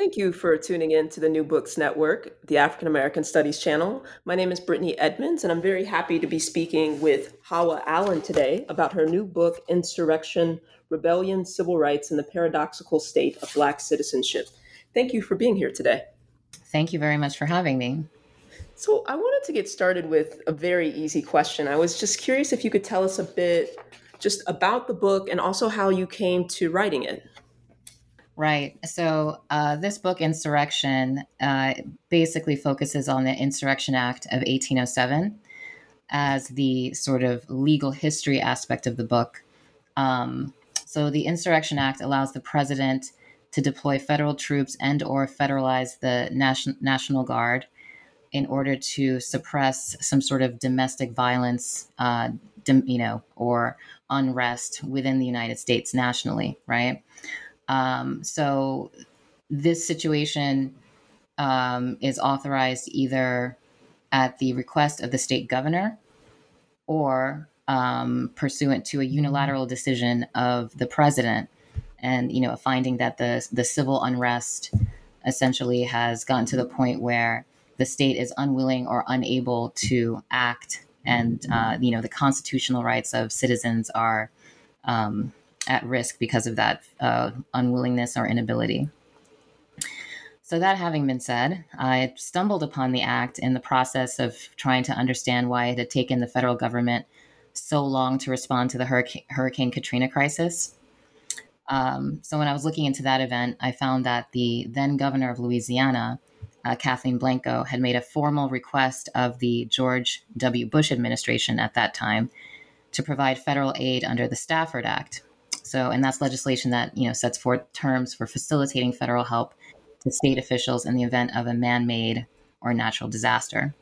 Thank you for tuning in to the New Books Network, the African American Studies channel. My name is Brittany Edmonds, and I'm very happy to be speaking with Hawa Allan today about her new book, Insurrection Rebellion, Civil Rights, and the Paradoxical State of Black Citizenship. Thank you for being here today. Thank you very much for having me. So, I wanted to get started with a very easy question. I was just curious if you could tell us a bit just about the book and also how you came to writing it. Right. So uh, this book, Insurrection, uh, basically focuses on the Insurrection Act of 1807 as the sort of legal history aspect of the book. Um, so the Insurrection Act allows the president to deploy federal troops and or federalize the National National Guard in order to suppress some sort of domestic violence, uh, you know, or unrest within the United States nationally, right? Um, so this situation um, is authorized either at the request of the state governor or um, pursuant to a unilateral decision of the president. And you know a finding that the the civil unrest essentially has gotten to the point where the state is unwilling or unable to act and uh, you know the constitutional rights of citizens are um, at risk because of that uh, unwillingness or inability. So, that having been said, I stumbled upon the act in the process of trying to understand why it had taken the federal government so long to respond to the Hurricane, Hurricane Katrina crisis. Um, so, when I was looking into that event, I found that the then governor of Louisiana, uh, Kathleen Blanco, had made a formal request of the George W. Bush administration at that time to provide federal aid under the Stafford Act, so, and that's legislation that you know sets forth terms for facilitating federal help to state officials in the event of a man-made or natural disaster.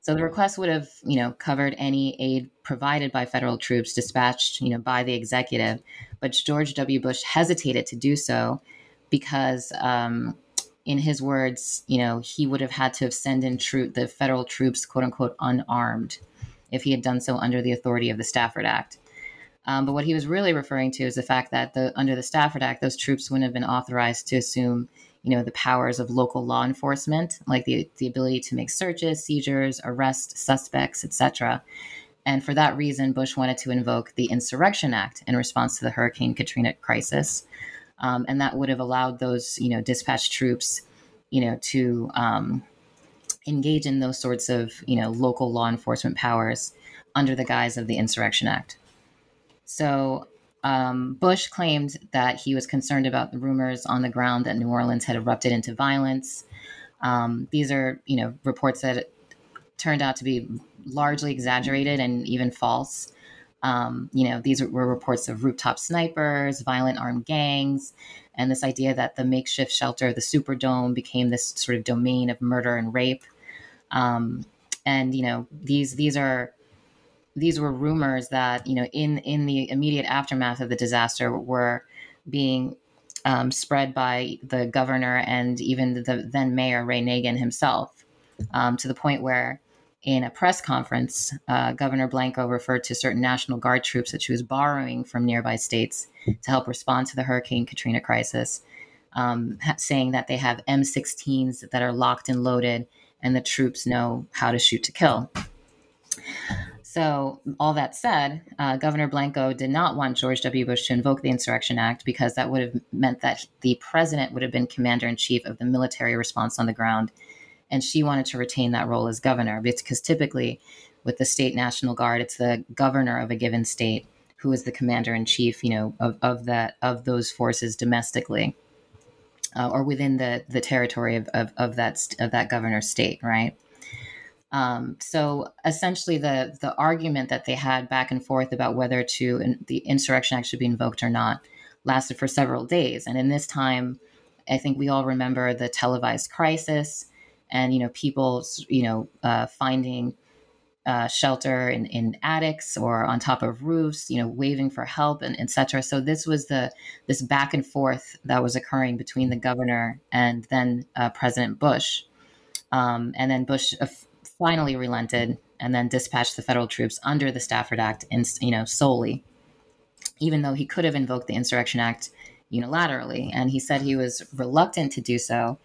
So the request would have, you know, covered any aid provided by federal troops dispatched, you know, by the executive, but George W. Bush hesitated to do so because, um, in his words, you know, he would have had to have sent in troop the federal troops, quote unquote, unarmed, if he had done so under the authority of the Stafford Act. Um, but what he was really referring to is the fact that the, under the Stafford Act, those troops wouldn't have been authorized to assume, you know, the powers of local law enforcement, like the, the ability to make searches, seizures, arrest suspects, etc. And for that reason, Bush wanted to invoke the Insurrection Act in response to the Hurricane Katrina crisis. Um, and that would have allowed those, you know, dispatched troops, you know, to um, engage in those sorts of, you know, local law enforcement powers under the guise of the Insurrection Act. So um, Bush claimed that he was concerned about the rumors on the ground that New Orleans had erupted into violence. Um, these are, you know, reports that turned out to be largely exaggerated and even false. Um, you know, these were reports of rooftop snipers, violent armed gangs, and this idea that the makeshift shelter, the Superdome, became this sort of domain of murder and rape. Um, and you know, these these are these were rumors that you know in in the immediate aftermath of the disaster were being um, spread by the governor and even the then mayor Ray Nagin himself, um, to the point where in a press conference, uh, Governor Blanco referred to certain National Guard troops that she was borrowing from nearby states to help respond to the Hurricane Katrina crisis, um, saying that they have M16s that are locked and loaded, and the troops know how to shoot to kill. So, all that said, uh, Governor Blanco did not want George W. Bush to invoke the Insurrection Act because that would have meant that the president would have been commander in chief of the military response on the ground and she wanted to retain that role as governor because typically with the state national guard it's the governor of a given state who is the commander in chief you know of, of that of those forces domestically uh, or within the the territory of, of, of that of that governor's state right um, so essentially the the argument that they had back and forth about whether to in, the insurrection act should be invoked or not lasted for several days and in this time i think we all remember the televised crisis and you know people you know uh, finding uh, shelter in, in attics or on top of roofs, you know, waving for help and etc. So this was the this back and forth that was occurring between the governor and then uh, President Bush, um, and then Bush uh, finally relented and then dispatched the federal troops under the Stafford Act, and you know, solely, even though he could have invoked the Insurrection Act unilaterally, and he said he was reluctant to do so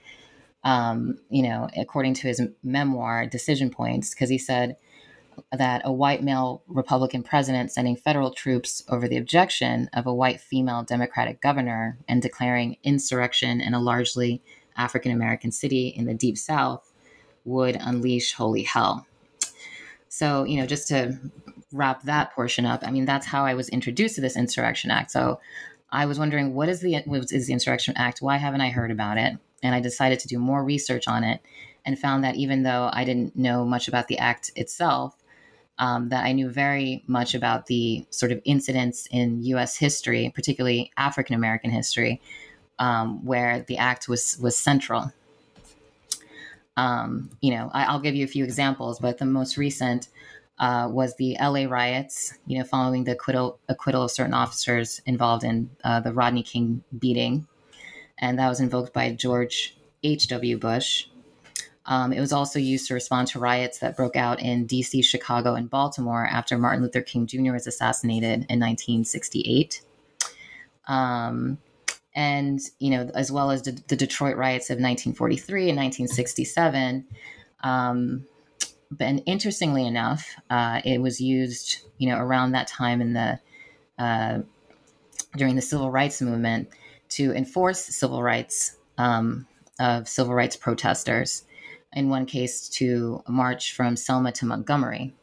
um, you know, according to his memoir, Decision Points, because he said that a white male Republican president sending federal troops over the objection of a white female Democratic governor and declaring insurrection in a largely African American city in the Deep South would unleash holy hell. So, you know, just to wrap that portion up, I mean, that's how I was introduced to this Insurrection Act. So I was wondering, what is the, what is the Insurrection Act? Why haven't I heard about it? and I decided to do more research on it and found that even though I didn't know much about the act itself, um, that I knew very much about the sort of incidents in U.S. history, particularly African American history, um, where the act was was central. Um, you know, I, will give you a few examples, but the most recent uh, was the L.A. riots. You know, following the acquittal acquittal of certain officers involved in uh, the Rodney King beating and that was invoked by George H.W. Bush. Um, it was also used to respond to riots that broke out in DC, Chicago, and Baltimore after Martin Luther King Jr. was assassinated in 1968. Um, and, you know, as well as the, the, Detroit riots of 1943 and 1967. Um, and interestingly enough, uh, it was used, you know, around that time in the uh, during the civil rights movement to enforce civil rights um, of civil rights protesters. In one case, to march from Selma to Montgomery.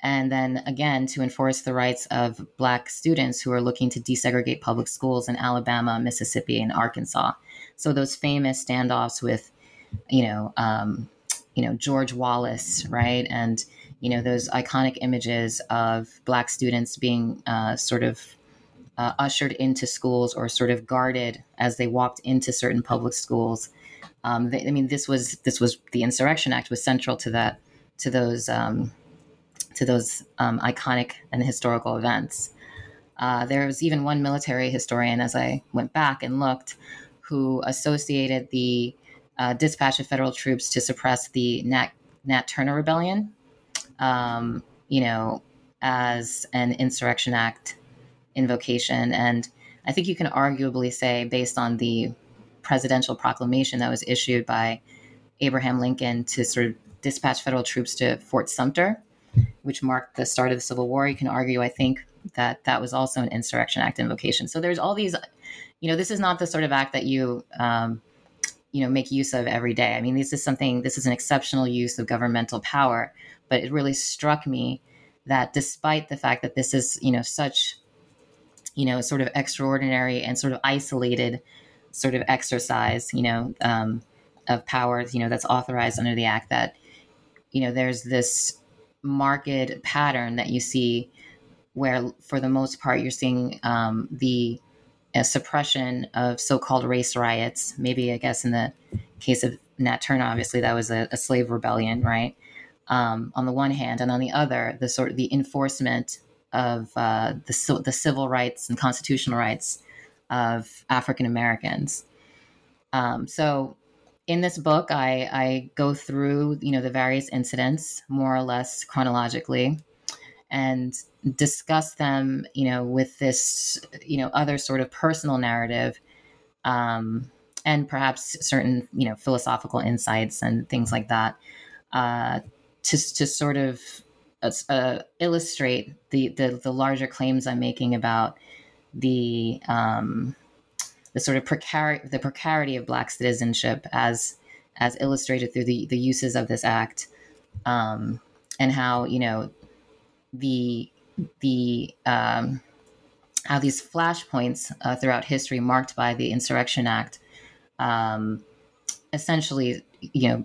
And then again, to enforce the rights of Black students who are looking to desegregate public schools in Alabama, Mississippi, and Arkansas. So those famous standoffs with, you know, um, you know George Wallace, right, and you know those iconic images of Black students being uh, sort of uh, ushered into schools or sort of guarded as they walked into certain public schools. Um, they, I mean, this was this was the Insurrection Act was central to that to those um, to those um, iconic and historical events. Uh, there was even one military historian, as I went back and looked, who associated the uh, dispatch of federal troops to suppress the Nat, Nat Turner Rebellion, um, you know, as an insurrection act invocation. And I think you can arguably say, based on the presidential proclamation that was issued by Abraham Lincoln to sort of dispatch federal troops to Fort Sumter, which marked the start of the Civil War, you can argue, I think, that that was also an Insurrection Act invocation. So there's all these, you know, this is not the sort of act that you, um, you know, make use of every day. I mean, this is something, this is an exceptional use of governmental power, but it really struck me that despite the fact that this is, you know, such you know, sort of extraordinary and sort of isolated sort of exercise, you know, um, of powers, you know, that's authorized under the act that, you know, there's this marked pattern that you see where, for the most part, you're seeing um, the uh, suppression of so-called race riots. Maybe, I guess, in the case of Nat Turner, obviously that was a, a slave rebellion, right? Um, on the one hand, and on the other, the sort of the enforcement of uh, the, the civil rights and constitutional rights of African Americans. Um, so in this book, I, I go through you know the various incidents more or less chronologically, and discuss them you know with this you know other sort of personal narrative, um, and perhaps certain you know philosophical insights and things like that, uh, to to sort of uh, uh illustrate the, the the larger claims I'm making about the um, the sort of precari- the precarity of black citizenship as as illustrated through the the uses of this act um, and how you know the the um, how these flashpoints uh, throughout history marked by the insurrection act um, essentially you know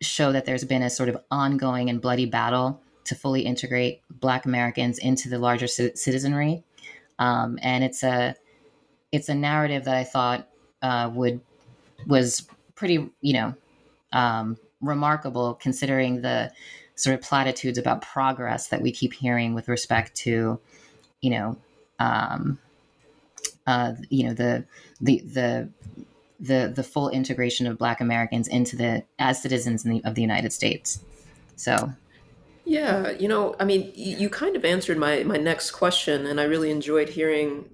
show that there's been a sort of ongoing and bloody battle to fully integrate black americans into the larger c- citizenry. Um, and it's a it's a narrative that I thought uh, would was pretty you know um, remarkable considering the sort of platitudes about progress that we keep hearing with respect to you know um, uh, you know the the the the the full integration of Black Americans into the as citizens the, of the United States. So yeah, you know, I mean, you kind of answered my my next question, and I really enjoyed hearing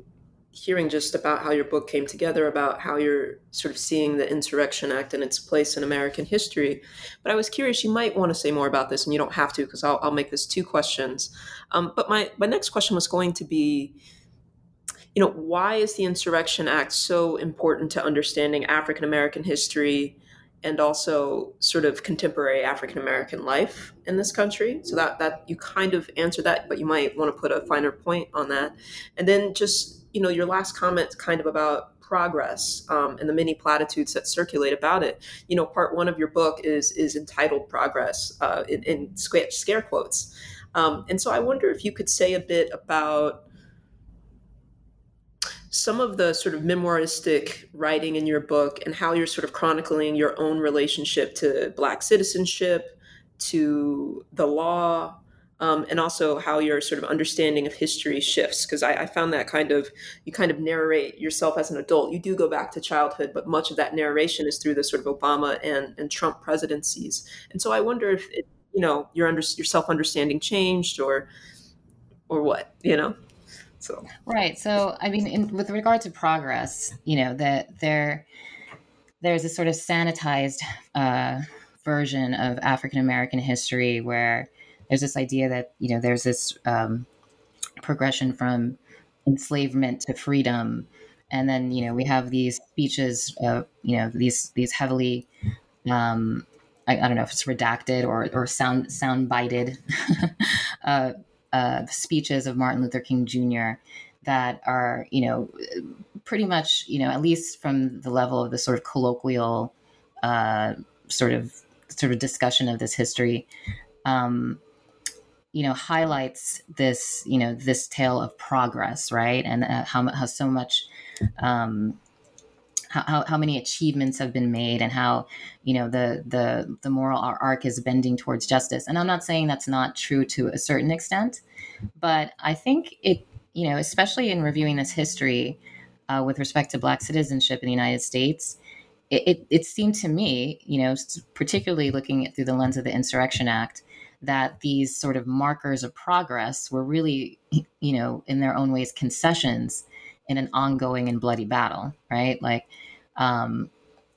hearing just about how your book came together, about how you're sort of seeing the Insurrection Act and its place in American history. But I was curious, you might want to say more about this, and you don't have to because I'll, I'll make this two questions. Um, but my my next question was going to be. You know, why is the Insurrection Act so important to understanding African American history and also sort of contemporary African American life in this country. So that that you kind of answered that, but you might want to put a finer point on that. And then just you know your last comment, kind of about progress um, and the many platitudes that circulate about it. You know, part one of your book is is entitled "Progress" uh, in, in scare quotes. Um, and so I wonder if you could say a bit about some of the sort of memoiristic writing in your book and how you're sort of chronicling your own relationship to Black citizenship, to the law, um, and also how your sort of understanding of history shifts. Because I, I, found that kind of you kind of narrate yourself as an adult. You do go back to childhood, but much of that narration is through the sort of Obama and, and Trump presidencies. And so I wonder if it, you know your under, your self understanding changed or or what you know. So right. So I mean, in, with regard to progress, you know that there there's a sort of sanitized uh, version of African American history where there's this idea that you know there's this um, progression from enslavement to freedom, and then you know we have these speeches, of you know these these heavily um, I, I, don't know if it's redacted or or sound sound bited uh, uh, speeches of Martin Luther King Jr. that are, you know, pretty much, you know, at least from the level of the sort of colloquial uh, sort of sort of discussion of this history, um, you know, highlights this, you know, this tale of progress, right, and uh, how how so much. Um, how, how many achievements have been made and how you know the the the moral arc is bending towards justice and i'm not saying that's not true to a certain extent but i think it you know especially in reviewing this history uh, with respect to black citizenship in the united states it, it, it seemed to me you know particularly looking at through the lens of the insurrection act that these sort of markers of progress were really you know in their own ways concessions in an ongoing and bloody battle, right? Like, um,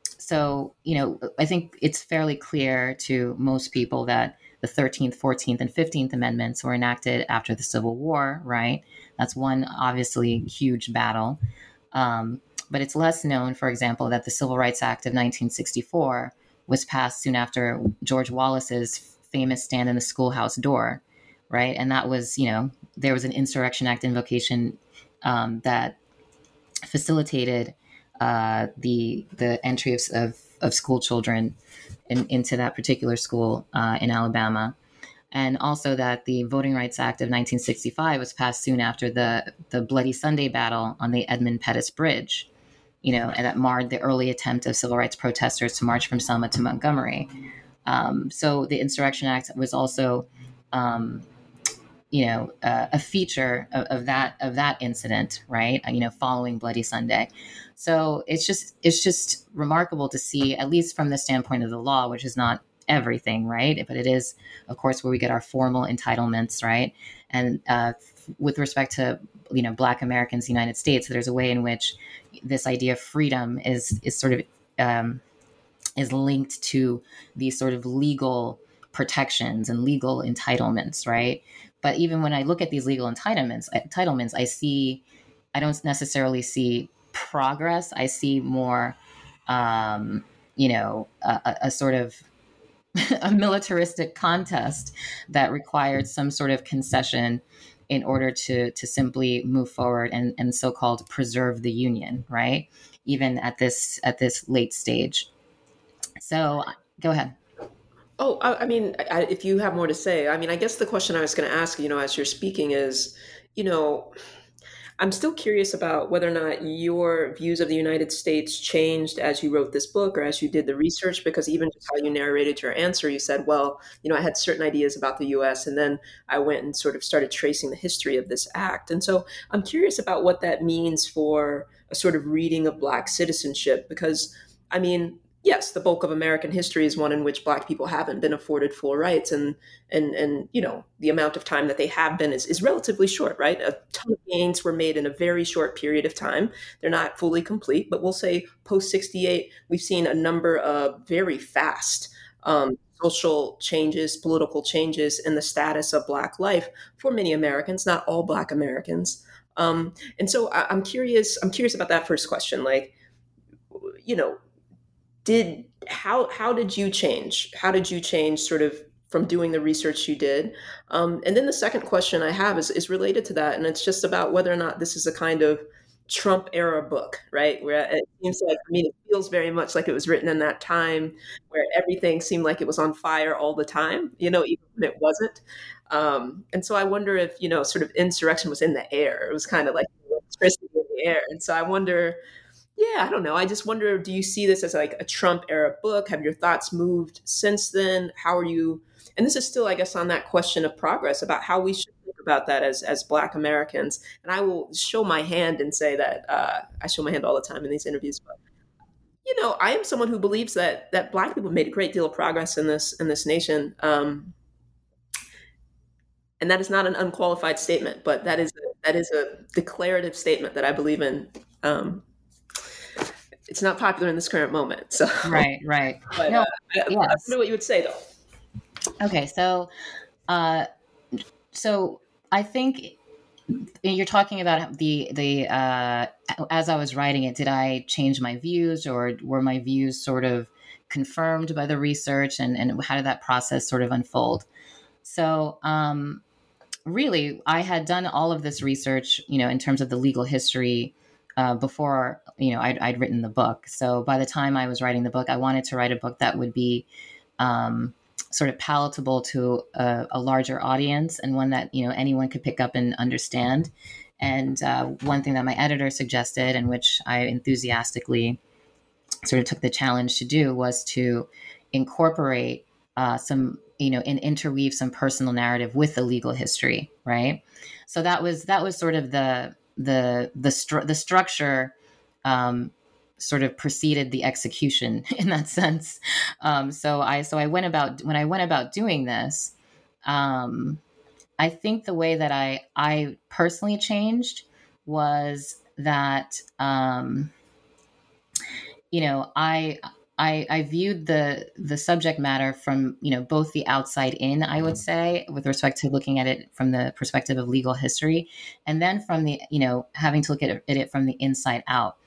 so, you know, I think it's fairly clear to most people that the 13th, 14th, and 15th Amendments were enacted after the Civil War, right? That's one obviously huge battle. Um, but it's less known, for example, that the Civil Rights Act of 1964 was passed soon after George Wallace's famous stand in the schoolhouse door, right? And that was, you know, there was an Insurrection Act invocation um, that facilitated uh, the the entry of, of, of school children in, into that particular school uh, in Alabama, and also that the Voting Rights Act of 1965 was passed soon after the the Bloody Sunday battle on the Edmund Pettus Bridge, you know, and that marred the early attempt of civil rights protesters to march from Selma to Montgomery. Um, so the Insurrection Act was also um, you know uh, a feature of, of, that of that incident right? You know following bloody sunday. So it's just it's just remarkable to see at least from the standpoint of the law which is not everything right? But it is of course where we get our formal entitlements right? And uh, with respect to you know black americans in the united states there's a way in which this idea of freedom is is sort of um, is linked to these sort of legal protections and legal entitlements right but even when I look at these legal entitlements, entitlements, I see, I don't necessarily see progress. I see more, um, you know, a, a sort of a militaristic contest that required some sort of concession in order to to simply move forward and and so-called preserve the union, right? Even at this at this late stage. So uh, go ahead. Oh, I, I mean, I, if you have more to say, I mean, I guess the question I was going to ask, you know, as you're speaking is, you know, I'm still curious about whether or not your views of the United States changed as you wrote this book or as you did the research, because even just how you narrated your answer, you said, well, you know, I had certain ideas about the US, and then I went and sort of started tracing the history of this act. And so I'm curious about what that means for a sort of reading of Black citizenship, because I mean, yes, the bulk of American history is one in which Black people haven't been afforded full rights, and and and you know the amount of time that they have been is, is relatively short, right? A ton of gains were made in a very short period of time. They're not fully complete, but we'll say post sixty eight, we've seen a number of very fast. Um, social changes, political changes in the status of Black life for many Americans, not all Black Americans. Um, and so I, I'm curious. I'm curious about that first question. Like, you know, did how how did you change? How did you change sort of from doing the research you did? Um, and then the second question I have is is related to that, and it's just about whether or not this is a kind of Trump era book, right? Where it seems like, I mean, it feels very much like it was written in that time where everything seemed like it was on fire all the time, you know, even when it wasn't. Um, and so I wonder if, you know, sort of insurrection was in the air. It was kind of like electricity in the air. And so I wonder, yeah, I don't know. I just wonder do you see this as like a Trump era book? Have your thoughts moved since then? How are you? And this is still, I guess, on that question of progress about how we should think about that as as Black Americans. And I will show my hand and say that uh, I show my hand all the time in these interviews, but you know, I am someone who believes that that Black people made a great deal of progress in this in this nation. Um, and that is not an unqualified statement, but that is a, that is a declarative statement that I believe in. Um, it's not popular in this current moment. So right, right. But, no, uh, I, yes. I know what you would say though. Okay, so, uh, so I think you're talking about the the uh, as I was writing it, did I change my views or were my views sort of confirmed by the research and and how did that process sort of unfold? So. Um, really i had done all of this research you know in terms of the legal history uh, before you know I'd, I'd, written the book. So by the time I was writing the book, I wanted to write a book that would be um, sort of palatable to a, a, larger audience and one that you know anyone could pick up and understand. And uh, one thing that my editor suggested, and which I enthusiastically sort of took the challenge to do, was to incorporate uh, some you know and interweave some personal narrative with the legal history right so that was that was sort of the the the stru- the structure um, sort of preceded the execution in that sense. Um, so I so I went about when I went about doing this. Um, I think the way that I I personally changed was that um, you know I I, I viewed the the subject matter from you know both the outside in I would say with respect to looking at it from the perspective of legal history and then from the you know having to look at it, at it from the inside out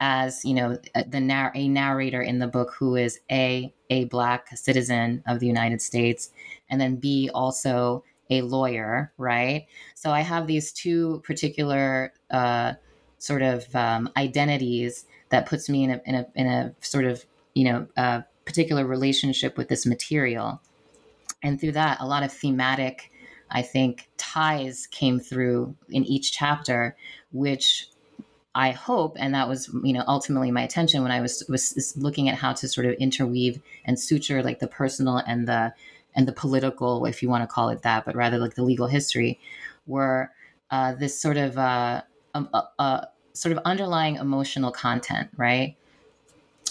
as you know the narr- a narrator in the book who is a a black citizen of the United States and then b also a lawyer right? So I have these two particular uh, sort of um, identities that puts me in a, in a in a sort of you know particular relationship with this material. And through that a lot of thematic i think ties came through in each chapter which i hope and that was you know ultimately my attention when i was was looking at how to sort of interweave and suture like the personal and the and the political, if you want to call it that, but rather like the legal history, were uh, this sort of uh, um, uh, uh, sort of underlying emotional content, right?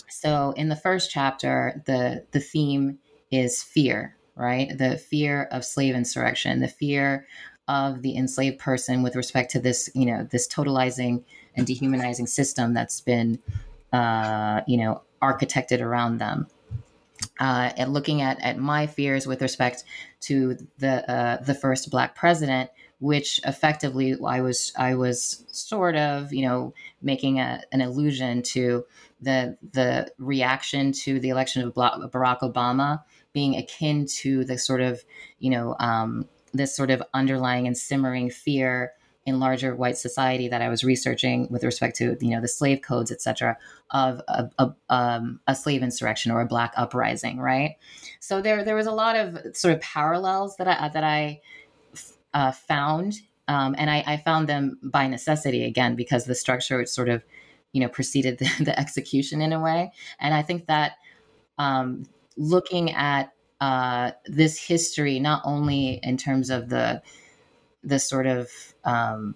So in the first chapter, the the theme is fear, right? The fear of slave insurrection, the fear of the enslaved person with respect to this, you know, this totalizing and dehumanizing system that's been, uh, you know, architected around them. Uh, and looking at, at my fears with respect to the uh, the first black president, which effectively I was I was sort of you know making a, an allusion to the the reaction to the election of Barack Obama being akin to the sort of you know um, this sort of underlying and simmering fear in larger white society that I was researching with respect to you know the slave codes, et cetera, of a, a, um, a, slave insurrection or a black uprising, right? So there there was a lot of sort of parallels that I that I uh, found, um, and I, I, found them by necessity again because the structure sort of, you know, preceded the, the execution in a way. And I think that um, looking at uh, this history, not only in terms of the the sort of um,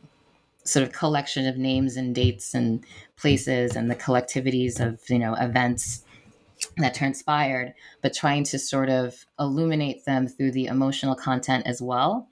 sort of collection of names and dates and places and the collectivities of you know events that transpired, but trying to sort of illuminate them through the emotional content as well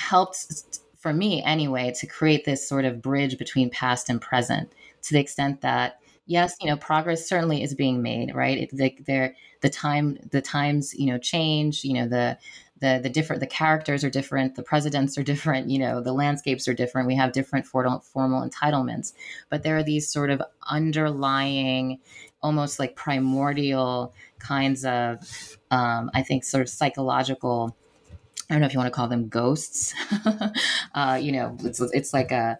helped for me anyway to create this sort of bridge between past and present to the extent that yes you know progress certainly is being made right? It, the time the times you know change you know the the the different the characters are different the presidents are different you know the landscapes are different we have different formal, formal entitlements but there are these sort of underlying almost like primordial kinds of um, i think sort of psychological I don't know if you want to call them ghosts. uh, you know, it's it's like a,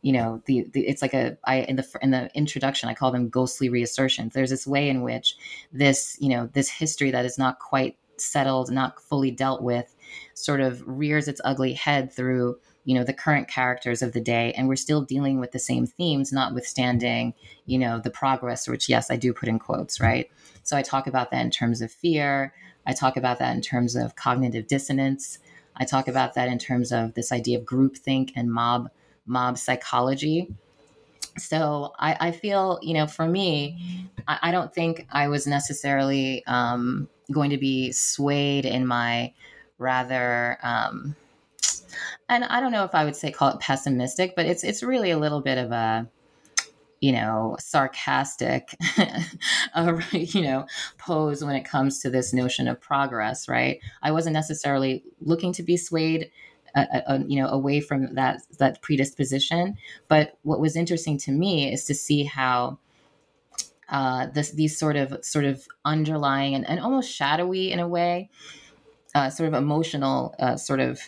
you know, the, the it's like a I in the in the introduction I call them ghostly reassertions. There's this way in which this you know this history that is not quite settled, not fully dealt with, sort of rears its ugly head through you know the current characters of the day and we're still dealing with the same themes notwithstanding you know the progress which yes i do put in quotes right so i talk about that in terms of fear I talk about that in terms of cognitive dissonance. I talk about that in terms of this idea of groupthink and mob mob psychology. So I, I feel, you know, for me, I, I don't think I was necessarily um, going to be swayed in my rather, um, and I don't know if I would say call it pessimistic, but it's it's really a little bit of a you know, sarcastic, uh, you know, pose when it comes to this notion of progress, right? I wasn't necessarily looking to be swayed, uh, uh, you know, away from that that predisposition. But what was interesting to me is to see how uh, this these sort of sort of underlying and, and almost shadowy in a way, uh, sort of emotional, uh, sort of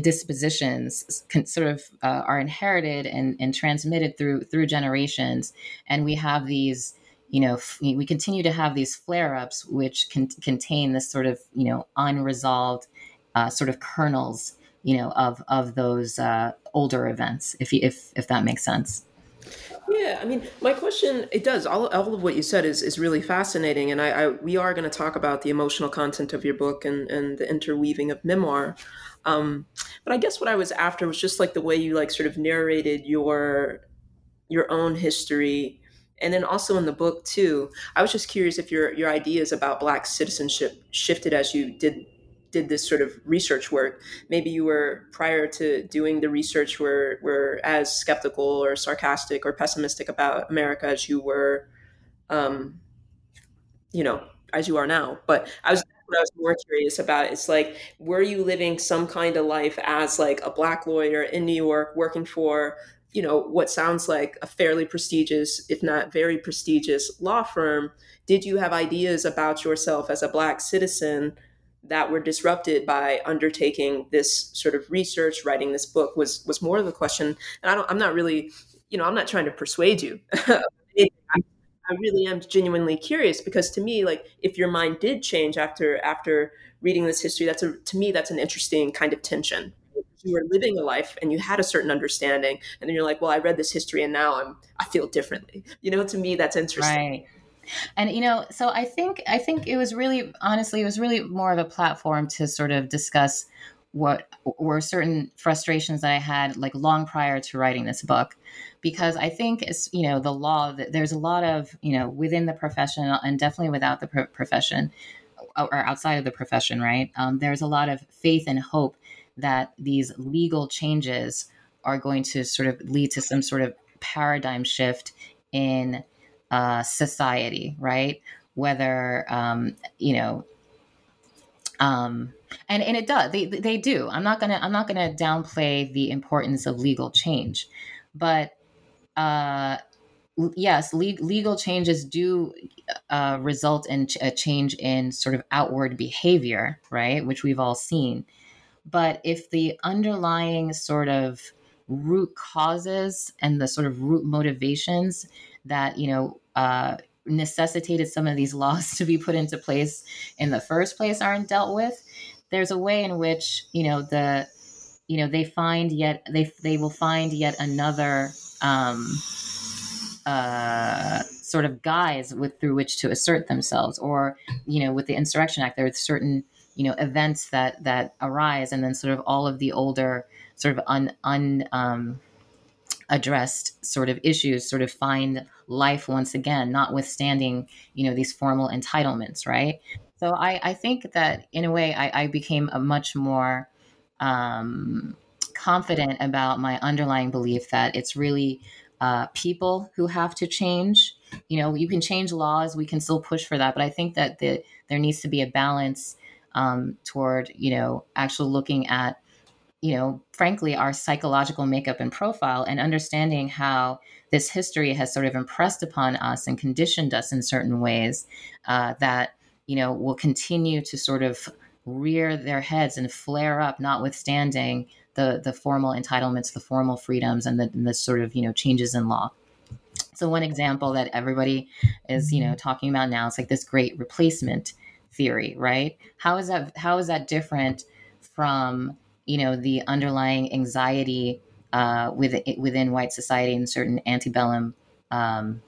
dispositions can sort of uh, are inherited and, and transmitted through through generations. And we have these you know f- we continue to have these flare-ups which can contain this sort of you know unresolved uh, sort of kernels you know of of those uh, older events if if if that makes sense yeah, I mean, my question it does all, all of what you said is is really fascinating, and I, I we are going to talk about the emotional content of your book and and the interweaving of memoir. Um, but I guess what I was after was just like the way you like sort of narrated your your own history and then also in the book too i was just curious if your your ideas about black citizenship shifted as you did did this sort of research work maybe you were prior to doing the research were were as skeptical or sarcastic or pessimistic about america as you were um you know as you are now but i was what I was more curious about. It's like, were you living some kind of life as like a black lawyer in New York working for, you know, what sounds like a fairly prestigious, if not very prestigious law firm? Did you have ideas about yourself as a black citizen that were disrupted by undertaking this sort of research, writing this book was was more of a question. And I don't I'm not really, you know, I'm not trying to persuade you. I really am genuinely curious because to me, like if your mind did change after after reading this history, that's a to me that's an interesting kind of tension. You were living a life and you had a certain understanding, and then you're like, well, I read this history and now I'm I feel differently. You know, to me that's interesting. Right. And you know so i think i think it was really honestly it was really more of a platform to sort of discuss what were certain frustrations that i had like long prior to writing this book. Because i think it's you know the law there's a lot of you know within the profession and definitely without the profession or outside of the profession right? Um, there's a lot of faith and hope that these legal changes are going to sort of lead to some sort of paradigm shift in uh, society, right? Whether um, you know, um, and and it does. They they do. I'm not gonna I'm not gonna downplay the importance of legal change, but uh, yes, le- legal changes do uh, result in ch- a change in sort of outward behavior, right? Which we've all seen. But if the underlying sort of root causes and the sort of root motivations that you know uh, necessitated some of these laws to be put into place in the first place aren't dealt with. There's a way in which you know the you know they find yet they they will find yet another um, uh, sort of guise with through which to assert themselves or you know with the insurrection act there are certain you know events that that arise and then sort of all of the older sort of un, un um, addressed sort of issues sort of find life once again, notwithstanding, you know, these formal entitlements, right? So I, I think that in a way I, I became a much more um, confident about my underlying belief that it's really uh, people who have to change. You know, you can change laws, we can still push for that, but I think that the, there needs to be a balance um, toward, you know, actually looking at you know, frankly, our psychological makeup and profile and understanding how this history has sort of impressed upon us and conditioned us in certain ways uh, that, you know, will continue to sort of rear their heads and flare up, notwithstanding the, the formal entitlements, the formal freedoms, and the, and the sort of, you know, changes in law. So one example that everybody is, you know, talking about now is like this great replacement theory, right? How is that how is that different from you know the underlying anxiety uh, within, within white society in certain antebellum um,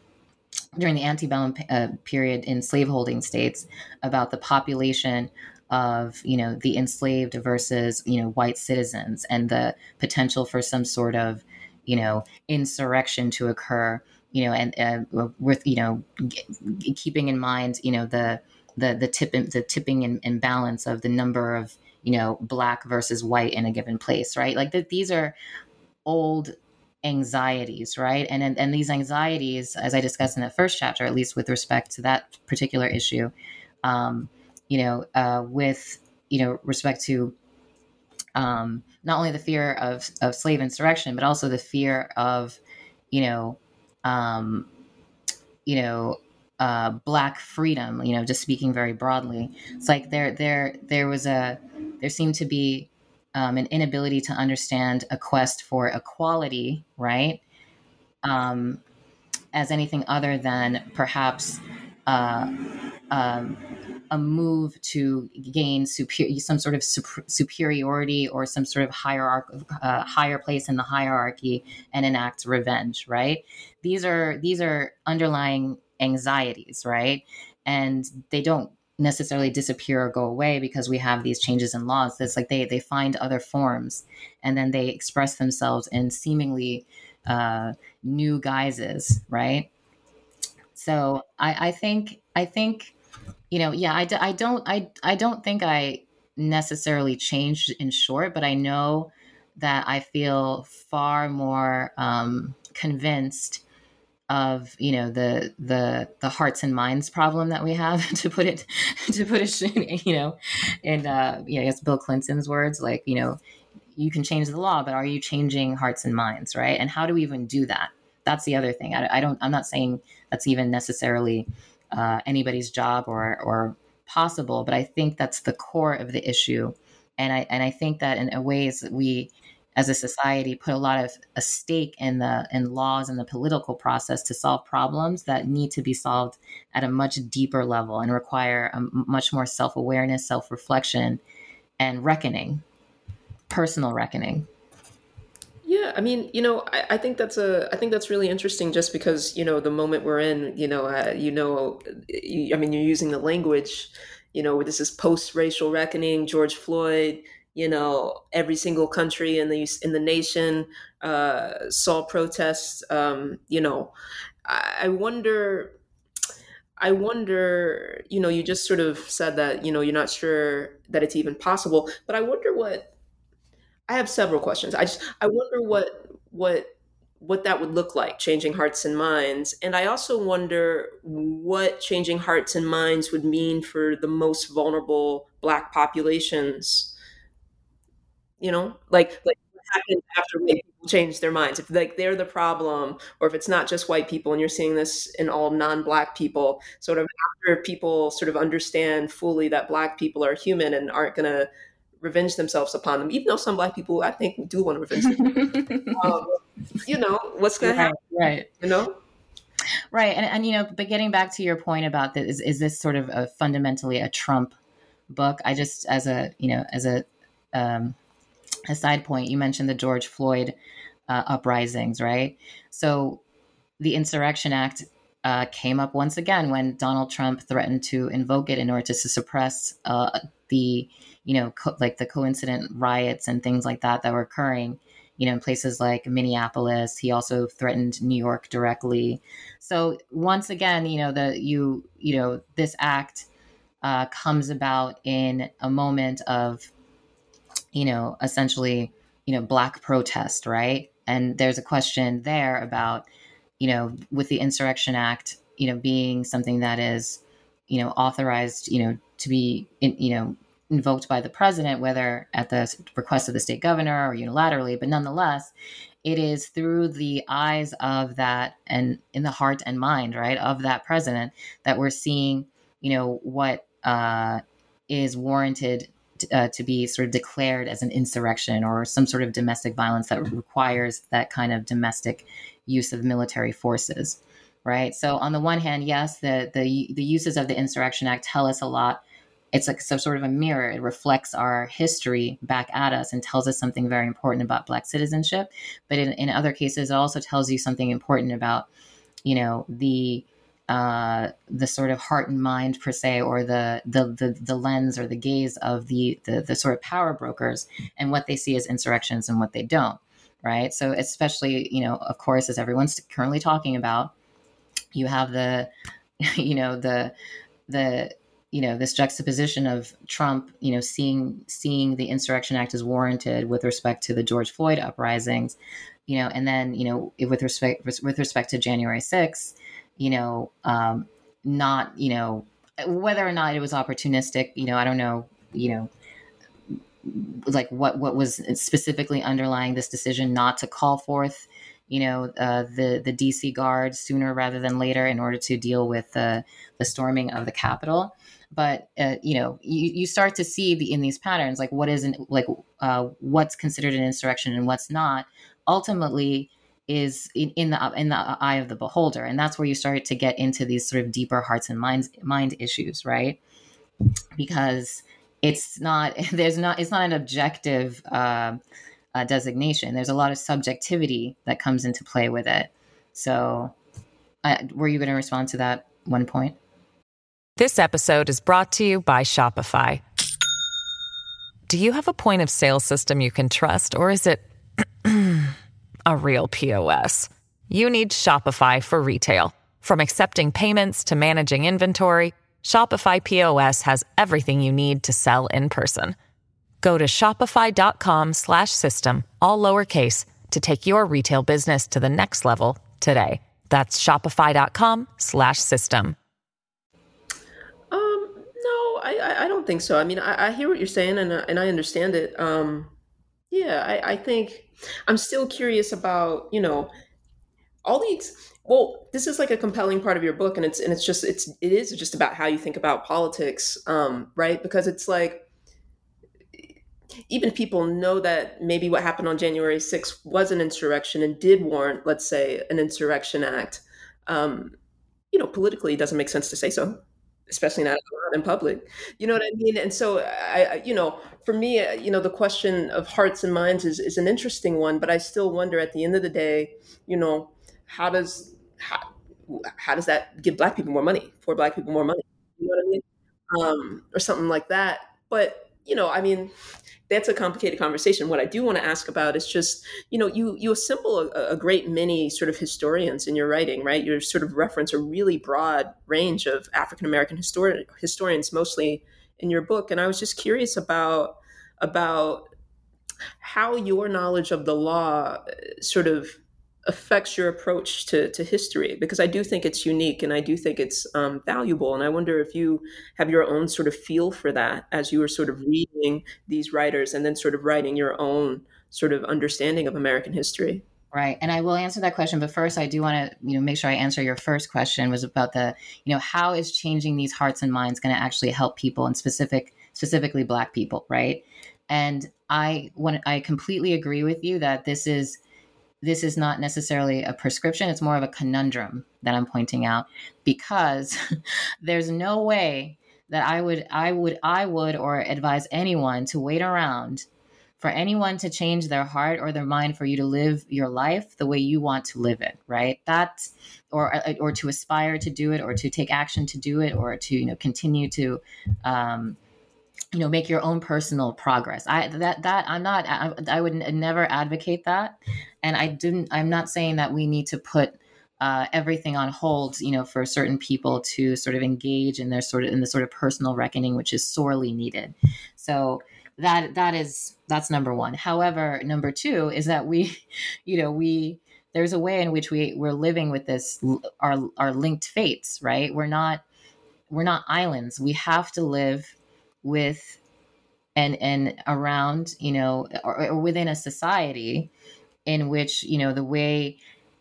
during the antebellum uh, period in slaveholding states about the population of you know the enslaved versus you know white citizens and the potential for some sort of you know insurrection to occur you know and uh, with you know g- keeping in mind you know the the the tip the tipping and, and balance of the number of you know, black versus white in a given place, right? Like that these are old anxieties, right? And, and and these anxieties, as I discussed in the first chapter, at least with respect to that particular issue, um, you know, uh, with you know respect to um, not only the fear of of slave insurrection, but also the fear of, you know, um, you know, uh, black freedom. You know, just speaking very broadly, it's like there there there was a there seemed to be um, an inability to understand a quest for equality, right? Um, as anything other than perhaps uh, um, a move to gain super- some sort of super- superiority or some sort of hierarch- uh, higher place in the hierarchy and enact revenge, right? These are these are underlying anxieties, right? And they don't necessarily disappear or go away because we have these changes in laws. It's like they they find other forms and then they express themselves in seemingly uh, new guises, right? So I, I think I think you know yeah I, I don't I I don't think I necessarily changed in short, but I know that I feel far more um, convinced of you know the the the hearts and minds problem that we have to put it to put it you know and uh yeah I guess Bill Clinton's words like you know you can change the law but are you changing hearts and minds? Right? And how do we even do that? That's the other thing. I, I don't I'm not saying that's even necessarily uh, anybody's job or or possible but I think that's the core of the issue. And I and I think that in a ways we as a society put a lot of a stake in the in laws and the political process to solve problems that need to be solved at a much deeper level and require a much more self-awareness self-reflection and reckoning personal reckoning. Yeah I mean, you know, I, I, think that's a, I think that's really interesting, just because you know the moment we're in, you know, uh, you know, you, I mean, you're using the language, you know, this is post-racial reckoning, George Floyd, you know, every single country in the in the nation uh, saw protests. Um, you know, I, I wonder. I wonder, you know, you just sort of said that, you know, you're not sure that it's even possible, but I wonder what I have several questions. I just I wonder what what what that would look like changing hearts and minds and i also wonder what changing hearts and minds would mean for the most vulnerable black populations you know like like what happens after white people change their minds if like they're the problem or if it's not just white people and you're seeing this in all non-black people sort of after people sort of understand fully that black people are human and aren't going to revenge themselves upon them, even though some black people I think do want to revenge them. um, you know, what's going right, to happen? Right. You know? Right. And, and, you know, but getting back to your point about this, is, is this sort of a fundamentally a Trump book? I just, as a, you know, as a, um, a side point, you mentioned the George Floyd uh, uprisings, right? So the Insurrection Act uh, came up once again when Donald Trump threatened to invoke it in order to suppress uh, the you know, co- like the coincident riots and things like that that were occurring, you know, in places like Minneapolis. He also threatened New York directly. So once again, you know, the you you know this act uh, comes about in a moment of, you know, essentially, you know, black protest, right? And there's a question there about, you know, with the Insurrection Act, you know, being something that is, you know, authorized, you know, to be, in, you know, invoked by the president, whether at the request of the state governor or unilaterally, but nonetheless, it is through the eyes of that and in the heart and mind, right, of that president that we're seeing, you know, what uh, is warranted uh, to be sort of declared as an insurrection or some sort of domestic violence that requires that kind of domestic use of military forces, right? So on the one hand, yes, the the the uses of the Insurrection Act tell us a lot it's like some sort of a mirror. It reflects our history back at us and tells us something very important about Black citizenship. But in, in other cases, it also tells you something important about, you know, the uh, the sort of heart and mind per se, or the, the the the, lens or the gaze of the, the the sort of power brokers and what they see as insurrections and what they don't, right? So especially, you know, of course, as everyone's currently talking about, you have the, you know, the the you know this juxtaposition of Trump, you know, seeing seeing the Insurrection Act as warranted with respect to the George Floyd uprisings, you know, and then you know with respect with respect to January 6th, you know, um, not you know whether or not it was opportunistic, you know, I don't know, you know, like what what was specifically underlying this decision not to call forth you know uh, the the DC guard sooner rather than later in order to deal with the the storming of the Capitol. But uh, you know you, you start to see the in these patterns like what isn't like uh, what's considered an insurrection and what's not ultimately is in, in, the in the eye of the beholder. And that's where you start to get into these sort of deeper hearts and minds mind issues right? Because it's not there's not it's not an objective uh, uh, designation. There's a lot of subjectivity that comes into play with it. So uh, were you going to respond to that one point? This episode is brought to you by Shopify. Do you have a point of sale system you can trust, or is it a real POS? You need Shopify for retail. From accepting payments to managing inventory, Shopify POS has everything you need to sell in person. Go to shopify.com/system all lowercase to take your retail business to the next level today. That's shopify.com/system. Um, no, I, I don't think so. I mean, I, I hear what you're saying, and and I understand it. Um, yeah, I, I think I'm still curious about you know all these. Well, this is like a compelling part of your book, and it's and it's just it's it is just about how you think about politics, um, right? Because it's like even people know that maybe what happened on January 6th was an insurrection and did warrant, let's say, an insurrection act. Um, you know, politically, it doesn't make sense to say so especially not in public. You know what I mean? And so, I, you know, for me, uh, you know, the question of hearts and minds is, is an interesting one, but I still wonder at the end of the day, you know, how does how, how does that give Black people more money? For Black people more money? You know what I mean? Um, or something like that. But you know, I mean, that's a complicated conversation. What I do want to ask about is just, you know, you you assemble a, a, great many sort of historians in your writing, right? You sort of reference a really broad range of African American histori- historians, mostly in your book. And I was just curious about about how your knowledge of the law uh, sort of affects your approach to, to history because I do think it's unique and I do think it's um, valuable. And I wonder if you have your own sort of feel for that as you were sort of reading these writers and then sort of writing your own sort of understanding of American history. Right. And I will answer that question, but first I do want to, you know, make sure I answer your first question was about the, you know, how is changing these hearts and minds going to actually help people and specific specifically black people, right? And I want I completely agree with you that this is this is not necessarily a prescription, it's more of a conundrum that I'm pointing out because there's no way that I would I would I would or advise anyone to wait around for anyone to change their heart or their mind for you to live your life the way you want to live it right? That or or to aspire to do it or to take action to do it or to you know continue to um, you know make your own personal progress. I that that i'm not i, I would never advocate that. And i didn't i'm not saying that we need to put uh, everything on hold you know for certain people to sort of engage in their sort of in the sort of personal reckoning which is sorely needed. So that that is that's number one. However number two is that we you know we there's a way in which we we're living with this our our linked fates right? We're not we're not islands. We have to live with and and around you know or, or within a society in which you know the way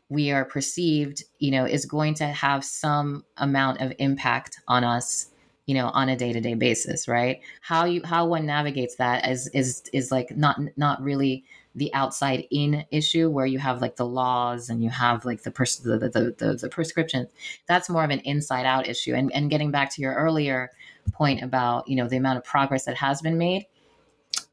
we are perceived you know is going to have some amount of impact on us you know on a day-to-day basis right? How you how one navigates that is is is like not not really the outside in issue where you have like the laws and you have like the pers- the, the, the, the prescriptions. That's more of an inside out issue. And and getting back to your earlier point about you know the amount of progress that has been made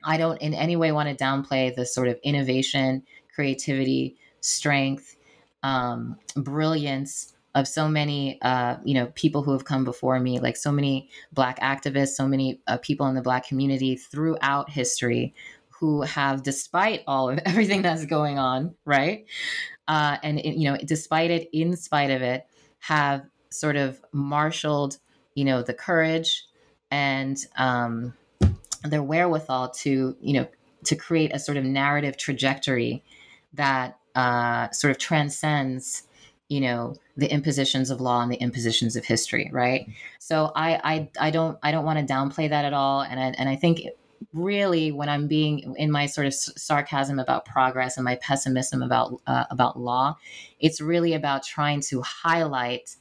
i don't in any way want to downplay the sort of innovation creativity strength um, brilliance of so many uh, you know people who have come before me like so many black activists so many uh, people in the black community throughout history who have despite all of everything that's going on right uh, and you know despite it in spite of it have sort of marshaled you know the courage and um, their wherewithal to you know to create a sort of narrative trajectory that uh, sort of transcends you know the impositions of law and the impositions of history right? So i i, I don't i don't want to downplay that at all and I, and i think really when i'm being in my sort of sarcasm about progress and my pessimism about uh, about law it's really about trying to highlight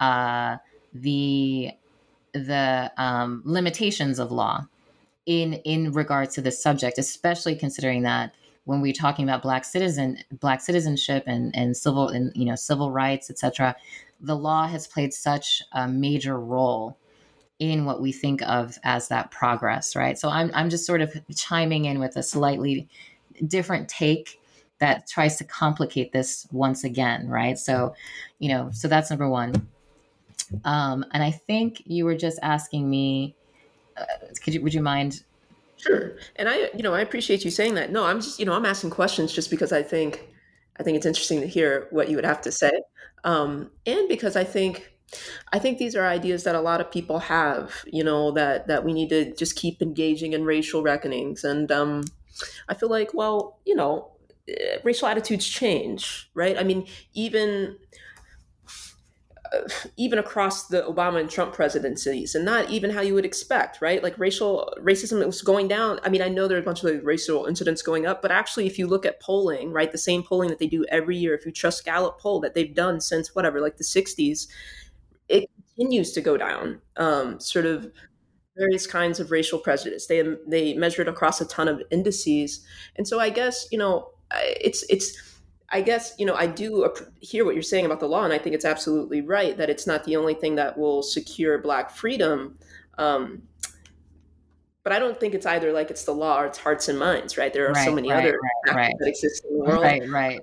uh, the the um, limitations of law in in regards to this subject, especially considering that when we're talking about black citizen black citizenship and and civil and you know civil rights, etc., the law has played such a major role in what we think of as that progress, right? So I'm I'm just sort of chiming in with a slightly different take that tries to complicate this once again, right? So, you know, so that's number one. Um, and I think you were just asking me, uh, could you, would you mind? Sure. And I, you know, I appreciate you saying that. No, I'm just, you know, I'm asking questions just because I think, I think it's interesting to hear what you would have to say. Um, and because I think, I think these are ideas that a lot of people have, you know, that, that we need to just keep engaging in racial reckonings. And, um, I feel like, well, you know, eh, racial attitudes change, right? I mean, even even across the Obama and Trump presidencies, and not even how you would expect, right? Like racial racism was going down. I mean, I know there are a bunch of racial incidents going up, but actually, if you look at polling, right, the same polling that they do every year, if you trust Gallup poll that they've done since whatever, like the '60s, it continues to go down. Um, sort of various kinds of racial prejudice. They they measure it across a ton of indices, and so I guess you know it's it's I guess, you know, I do hear what you're saying about the law, and I think it's absolutely right that it's not the only thing that will secure Black freedom. Um, but I don't think it's either like it's the law or it's hearts and minds, right? There are right, so many right, other right, that exist in the world. Right, right.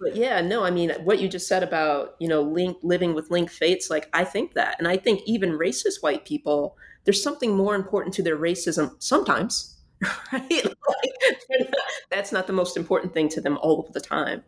But yeah, no, I mean, what you just said about, you know, link, living with linked fates, like, I think that. And I think even racist white people, there's something more important to their racism sometimes, right? Like, not, that's not the most important thing to them all of the time.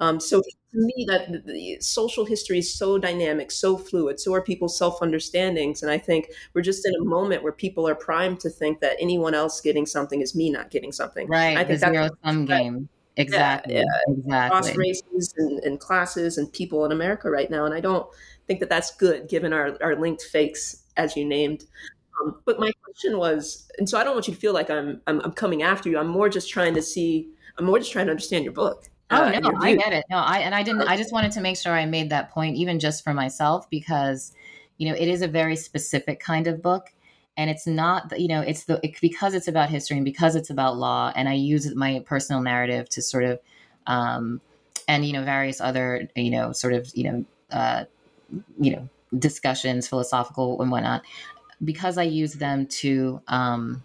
Um, so to me, that the, the social history is so dynamic, so fluid. So are people's self understandings, and I think we're just in a moment where people are primed to think that anyone else getting something is me not getting something. Right, I think the zero sum game. Exactly. Yeah, yeah. Exactly. Across races and, and, classes and people in America right now, and I don't think that that's good given our our linked fates as you named. Um, but my question was, and so I don't want you to feel like I'm, I'm I'm coming after you. I'm more just trying to see. I'm more just trying to understand your book. Oh uh, no, I get it. No, I and I didn't. I just wanted to make sure I made that point, even just for myself, because you know it is a very specific kind of book, and it's not. You know, it's the it, because it's about history and because it's about law, and I use my personal narrative to sort of, um, and you know, various other you know, sort of you know, uh, you know, discussions, philosophical and whatnot, because I use them to. Um,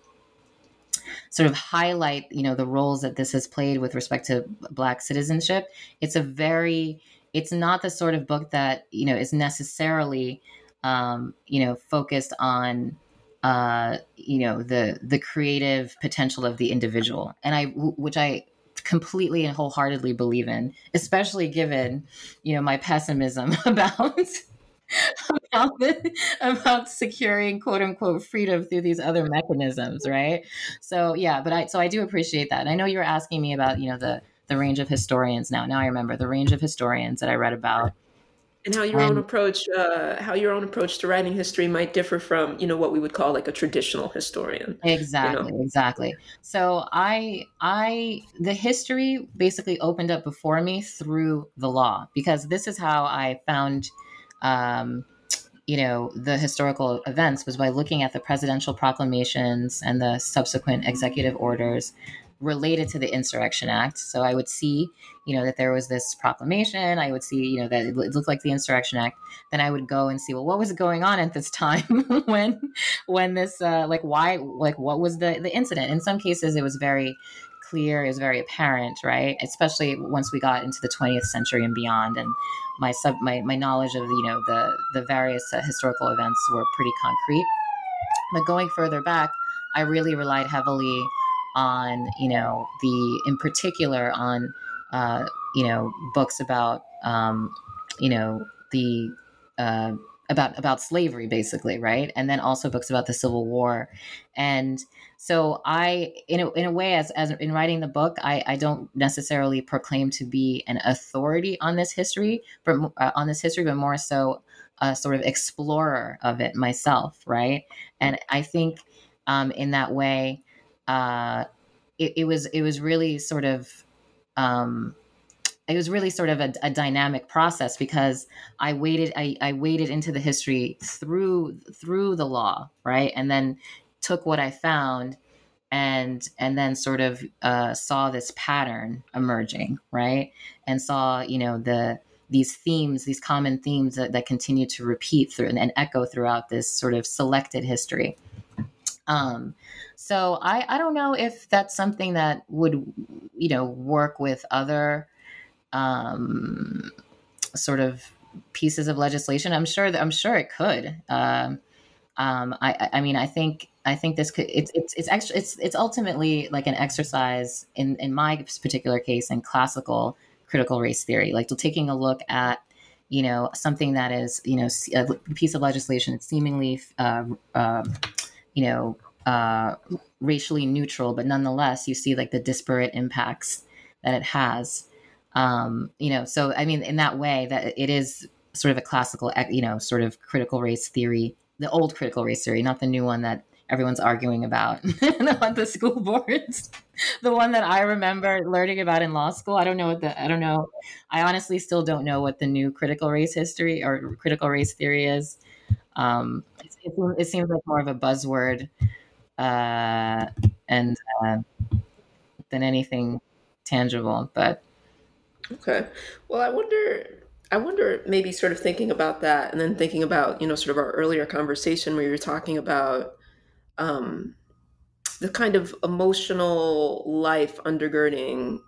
sort of highlight, you know, the roles that this has played with respect to Black citizenship. It's a very, it's not the sort of book that you know is necessarily, um, you know, focused on, uh, you know, the the creative potential of the individual, and I, which I completely and wholeheartedly believe in, especially given, you know, my pessimism about about the, about securing quote unquote freedom through these other mechanisms, right? So yeah, but I so I do appreciate that. And I know you were asking me about you know the the range of historians now. Now I remember the range of historians that I read about. And how your and, own approach, uh, how your own approach to writing history might differ from, you know, what we would call like a traditional historian. Exactly, you know? exactly. So I, I, the history basically opened up before me through the law because this is how I found um, you know the historical events was by looking at the presidential proclamations and the subsequent executive orders related to the insurrection act. So i would see you know that there was this proclamation. I would see you know that it looked like the insurrection act. Then i would go and see well what was going on at this time when when this uh, like why like what was the the incident? In some cases it was very clear, it was very apparent, right? Especially once we got into the 20th century and beyond, and my sub my, my knowledge of you know the the various uh, historical events were pretty concrete. But going further back, I really relied heavily on you know the in particular on uh, you know books about um, you know the uh, about about slavery basically right? And then also books about the civil war. And so i in a, in a way as, as in writing the book I, I don't necessarily proclaim to be an authority on this history but uh, on this history but more so a sort of explorer of it myself right? And i think um, in that way uh, it, it was it was really sort of um, it was really sort of a, a dynamic process because I waited I, I waded into the history through through the law right? And then took what I found and and then sort of uh, saw this pattern emerging right? And saw you know the these themes these common themes that, that continue to repeat through and, and echo throughout this sort of selected history. Um, so I, I don't know if that's something that would you know work with other um, sort of pieces of legislation. I'm sure that I'm sure it could. Um, um, I, I mean, I think I think this could. It's it's it's actually it's it's ultimately like an exercise in in my particular case in classical critical race theory, like taking a look at you know something that is you know a piece of legislation seemingly uh, uh, you know uh, racially neutral, but nonetheless you see like the disparate impacts that it has um, you know, so I mean, in that way, that it is sort of a classical, you know, sort of critical race theory, the old critical race theory, not the new one that everyone's arguing about on the school boards. the one that I remember learning about in law school. I don't know what the I don't know. I honestly still don't know what the new critical race history or critical race theory is. Um, it, it, it seems like more of a buzzword uh, and uh, than anything tangible, but Okay. Well, I wonder. I wonder maybe sort of thinking about that and then thinking about, you know, sort of our earlier conversation where you were talking about um, the kind of emotional life undergirding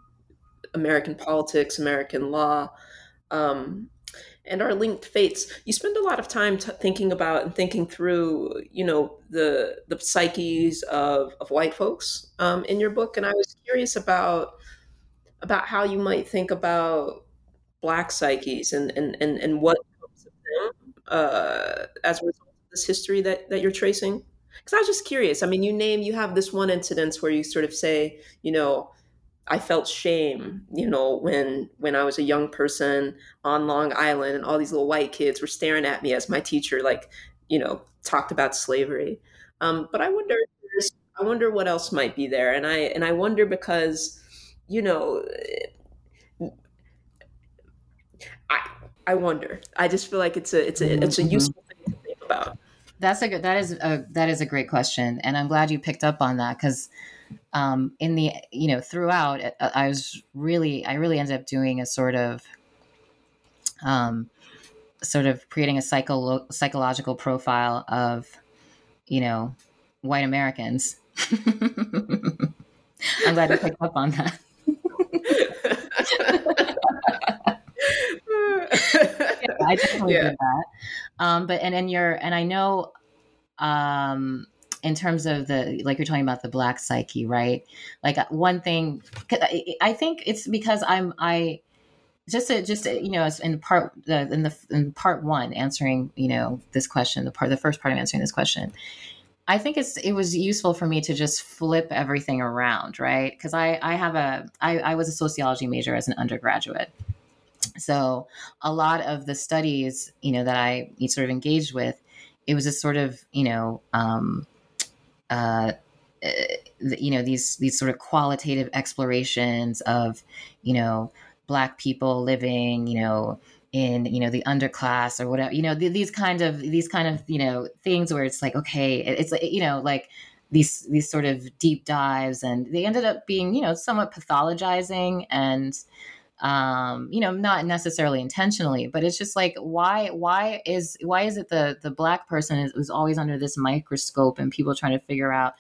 American politics, American law, um, and our linked fates. You spend a lot of time t- thinking about and thinking through, you know, the the psyches of, of white folks um, in your book, and I was curious about about how you might think about black psyches and and and, and what uh, as a result of this history that that you're tracing. Because I was just curious. I mean, you name you have this one incident where you sort of say, you know, I felt shame, you know, when when I was a young person on Long Island and all these little white kids were staring at me as my teacher, like, you know, talked about slavery. Um, but I wonder, I wonder what else might be there, and I and I wonder because, you know, I I wonder. I just feel like it's a it's a it's a mm-hmm. useful thing to think about. That's a good. That is a that is a great question, and I'm glad you picked up on that because um, in the you know throughout uh, I was really I really ended up doing a sort of um, sort of creating a psycho- psychological profile of you know white Americans. I'm glad you picked up on that. Yeah, I definitely yeah. did that. Um, but and and you're and I know um in terms of the like you're talking about the black psyche right like uh, one thing i think it's because i'm i just to, just to, you know in part in the in part one answering you know this question the part the first part of answering this question i think it's it was useful for me to just flip everything around right? Because i i have a I, I was a sociology major as an undergraduate. So a lot of the studies you know that i sort of engaged with it was a sort of you know um, uh, you know these these sort of qualitative explorations of you know black people living you know in you know the underclass or whatever you know th- these kind of these kind of you know things where it's like okay it's you know like these these sort of deep dives. And they ended up being you know somewhat pathologizing and um you know not necessarily intentionally but it's just like why why is why is it the the black person is, is always under this microscope and people trying to figure out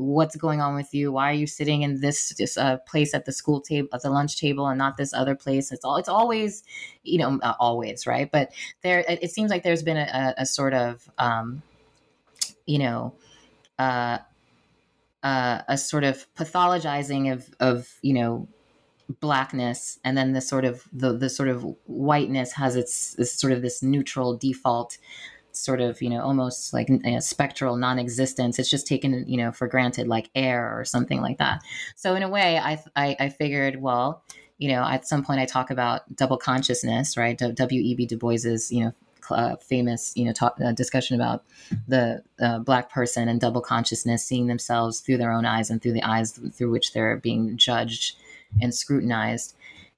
what's going on with you? Why are you sitting in this this uh, place at the school table at the lunch table and not this other place? It's all it's always you know always right? But there it, it, seems like there's been a, a sort of um you know uh, uh, a sort of pathologizing of of you know blackness and then the sort of the the sort of whiteness has its, its sort of this neutral default sort of you know almost like a spectral non-existence. It's just taken you know for granted like air or something like that. So in a way i i, I figured well you know at some point i talk about double consciousness right? W.e.b du bois's you know uh, famous you know talk, uh, discussion about the uh, black person and double consciousness seeing themselves through their own eyes and through the eyes through which they're being judged and scrutinized.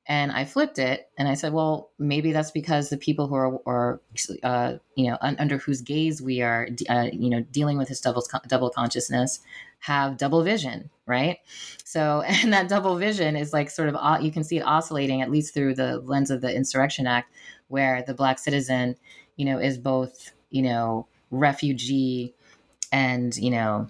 And I flipped it and I said, well, maybe that's because the people who are, are uh, you know, un- under whose gaze we are, uh, you know, dealing with this double, double consciousness have double vision, right? So, and that double vision is like sort of, you can see it oscillating at least through the lens of the Insurrection Act, where the Black citizen, you know, is both, you know, refugee and, you know,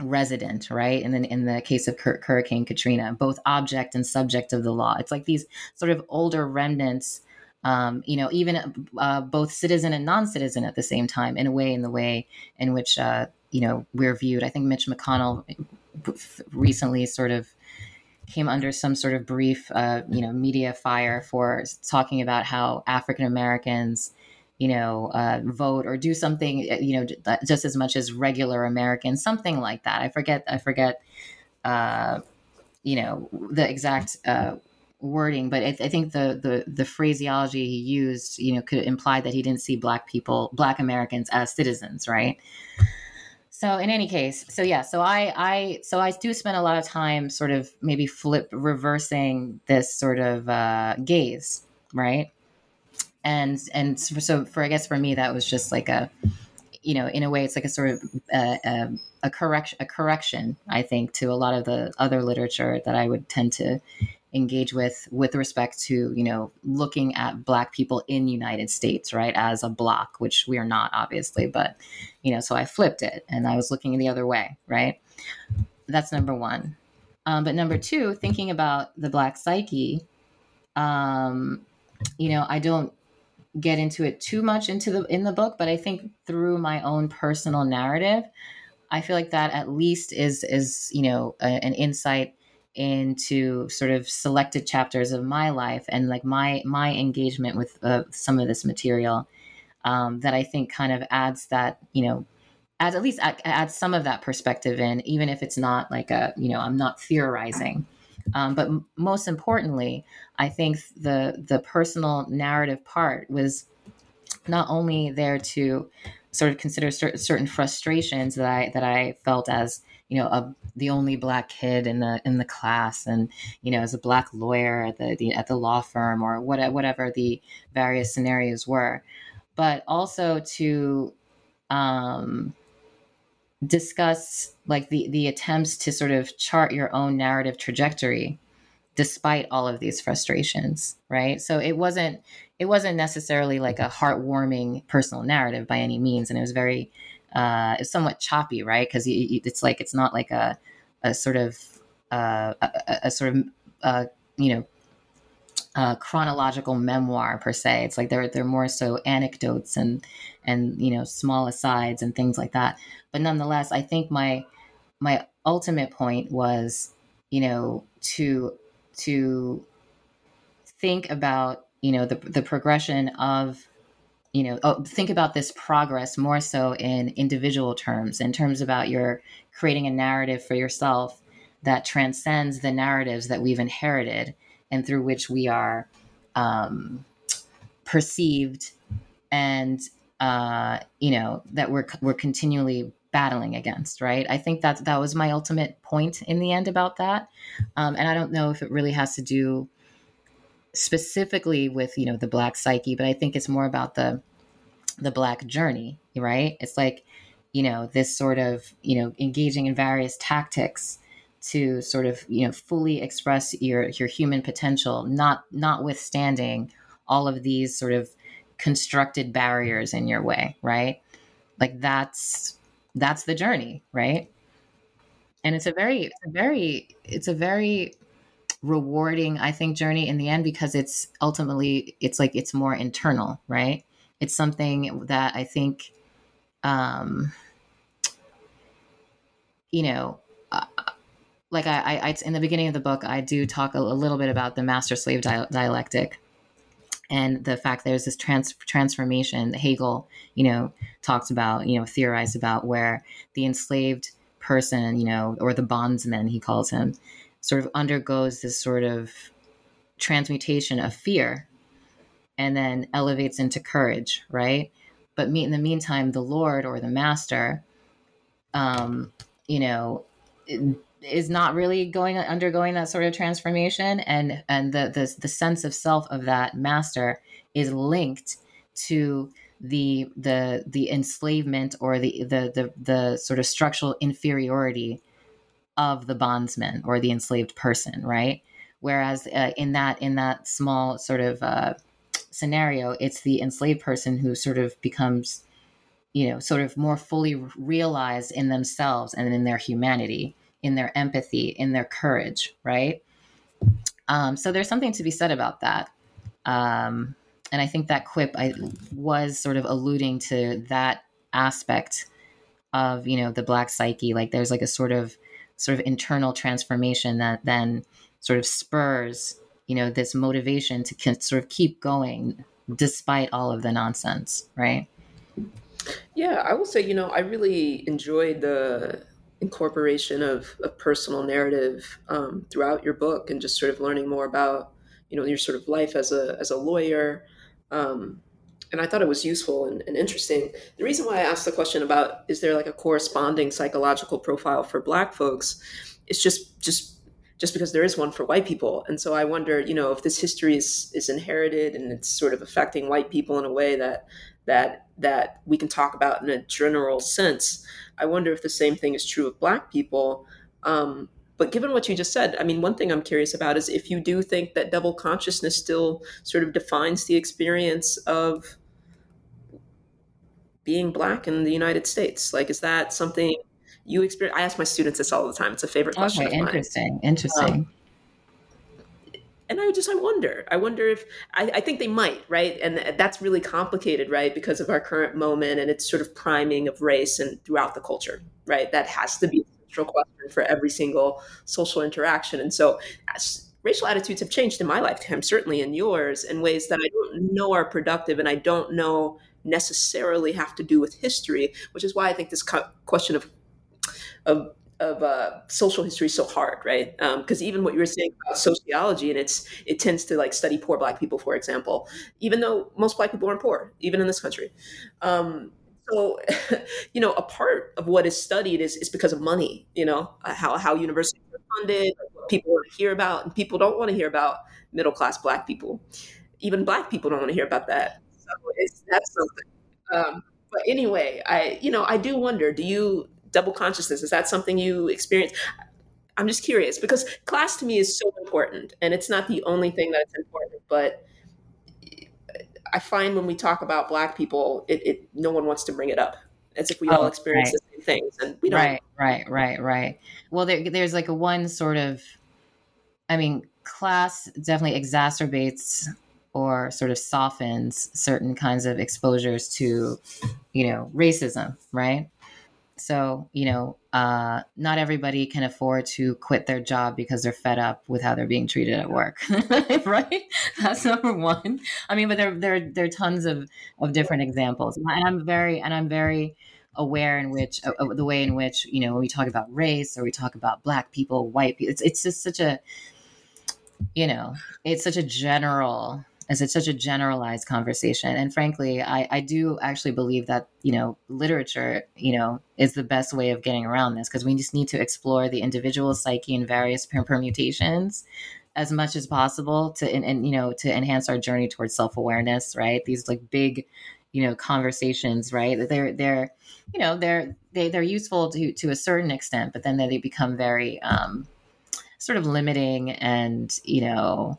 resident, right? And then in the case of Hurricane Katrina, both object and subject of the law. It's like these sort of older remnants, um, you know, even uh, both citizen and non-citizen at the same time, in a way, in the way in which uh, you know we're viewed. I think Mitch McConnell recently sort of came under some sort of brief, uh, you know, media fire for talking about how African Americans you know, uh, vote or do something, uh, you know, just as much as regular Americans, something like that. I forget, I forget, uh, you know, the exact uh, wording, but I, I, think the, the the phraseology he used, you know, could imply that he didn't see black people, black Americans as citizens, right? So in any case, so yeah, so I I so I do spend a lot of time sort of maybe flip reversing this sort of uh, gaze, right? And and so for I guess for me that was just like a you know in a way it's like a sort of uh, a, a correction a correction I think to a lot of the other literature that I would tend to engage with with respect to you know looking at black people in united states right as a block which we are not obviously but you know so i flipped it and i was looking the other way right? That's number one. Um, but number two thinking about the black psyche um, you know i don't get into it too much into the in the book but i think through my own personal narrative i feel like that at least is is you know a, an insight into sort of selected chapters of my life and like my my engagement with uh, some of this material um, that I think kind of adds that you know adds at least add, adds some of that perspective in even if it's not like a you know I'm not theorizing. Um, but m- most importantly, I think the the personal narrative part was not only there to sort of consider certain frustrations that I that I felt as you know a, the only black kid in the in the class and you know as a black lawyer at the, the at the law firm or what, whatever the various scenarios were. But also to um, discuss like the the attempts to sort of chart your own narrative trajectory despite all of these frustrations right so it wasn't it wasn't necessarily like a heartwarming personal narrative by any means and it was very uh, it's somewhat choppy, right? Because it's like it's not like a a sort of uh, a, a, sort of uh, you know a chronological memoir per se. It's like they're they're more so anecdotes and and you know small asides and things like that. But nonetheless, I think my my ultimate point was you know to to think about you know the the progression of you know oh, think about this progress more so in individual terms in terms about your creating a narrative for yourself that transcends the narratives that we've inherited and through which we are um, perceived and uh, you know that we're we're continually battling against right? I think that that was my ultimate point in the end about that. Um, and i don't know if it really has to do specifically with you know the black psyche but i think it's more about the the black journey right? It's like you know this sort of you know engaging in various tactics to sort of you know fully express your your human potential not notwithstanding all of these sort of constructed barriers in your way right? Like that's that's the journey right? And it's a very it's a very it's a very rewarding i think journey in the end because it's ultimately it's like it's more internal right? It's something that i think um you know like I, I, in the beginning of the book i do talk a, a little bit about the master slave dialectic and the fact there's this trans- transformation that hegel you know talked about you know theorized about where the enslaved person you know or the bondsman he calls him sort of undergoes this sort of transmutation of fear and then elevates into courage, right? But me, in the meantime, the Lord or the Master, um, you know, is not really going undergoing that sort of transformation, and and the the the sense of self of that Master is linked to the the the enslavement or the the the, the sort of structural inferiority of the bondsman or the enslaved person, right? Whereas uh, in that in that small sort of uh, scenario, it's the enslaved person who sort of becomes, you know, sort of more fully realized in themselves and in their humanity, in their empathy, in their courage, right? Um, so there's something to be said about that. Um, and I think that quip I was sort of alluding to that aspect of you know the black psyche. Like there's like a sort of sort of internal transformation that then sort of spurs you know this motivation to sort of keep going despite all of the nonsense right yeah i will say you know i really enjoyed the incorporation of, of personal narrative um, throughout your book and just sort of learning more about you know your sort of life as a as a lawyer um, and I thought it was useful and, and, interesting. The reason why I asked the question about is there like a corresponding psychological profile for Black folks is just just just because there is one for white people. And so I wonder, you know, if this history is is inherited and it's sort of affecting white people in a way that that that we can talk about in a general sense. I wonder if the same thing is true of Black people. Um, but given what you just said, I mean, one thing I'm curious about is if you do think that double consciousness still sort of defines the experience of being black in the United States. Like, is that something you experience? I ask my students this all the time. It's a favorite question. Okay, interesting. Interesting. Um, and I just I wonder. I wonder if I, I, think they might, right? And that's really complicated, right? Because of our current moment and its sort of priming of race and throughout the culture, right? That has to be a central question for every single social interaction. And so, racial attitudes have changed in my lifetime, certainly in yours, in ways that I don't know are productive, and I don't know necessarily have to do with history, which is why I think this question of of of uh, social history so hard, right? Because um, even what you were saying about sociology, and it's it tends to like study poor black people, for example, even though most black people aren't poor, even in this country. Um, so, you know, a part of what is studied is is because of money. You know, uh, how how universities are funded, what people want to hear about, and people don't want to hear about middle class black people. Even black people don't want to hear about that. So it's that's something. Um, but anyway, I you know I do wonder. Do you double consciousness is that something you experience? I'm just curious because class to me is so important, and it's not the only thing that's important. But I find when we talk about Black people, it, it no one wants to bring it up as if we oh, all experience right. the same things, and we don't. Right, right, right, right. Well, there, there's like a one sort of, I mean, class definitely exacerbates or sort of softens certain kinds of exposures to, you know, racism, right? So, you know, uh, not everybody can afford to quit their job because they're fed up with how they're being treated at work, right? That's number one. I mean, but there, there, there are tons of, of different examples, and I'm very, and I'm very aware in which uh, the way in which you know when we talk about race or we talk about black people, white people, it's it's just such a, you know, it's such a general as it's such a generalized conversation. And frankly, I, I do actually believe that, you know, literature, you know, is the best way of getting around this because we just need to explore the individual psyche and various permutations as much as possible to, and, and you know, to enhance our journey towards self-awareness, right? These like big, you know, conversations, right? They're, they're, you know, they're, they, they're useful to, to a certain extent, but then they become very, um, sort of limiting and, you know,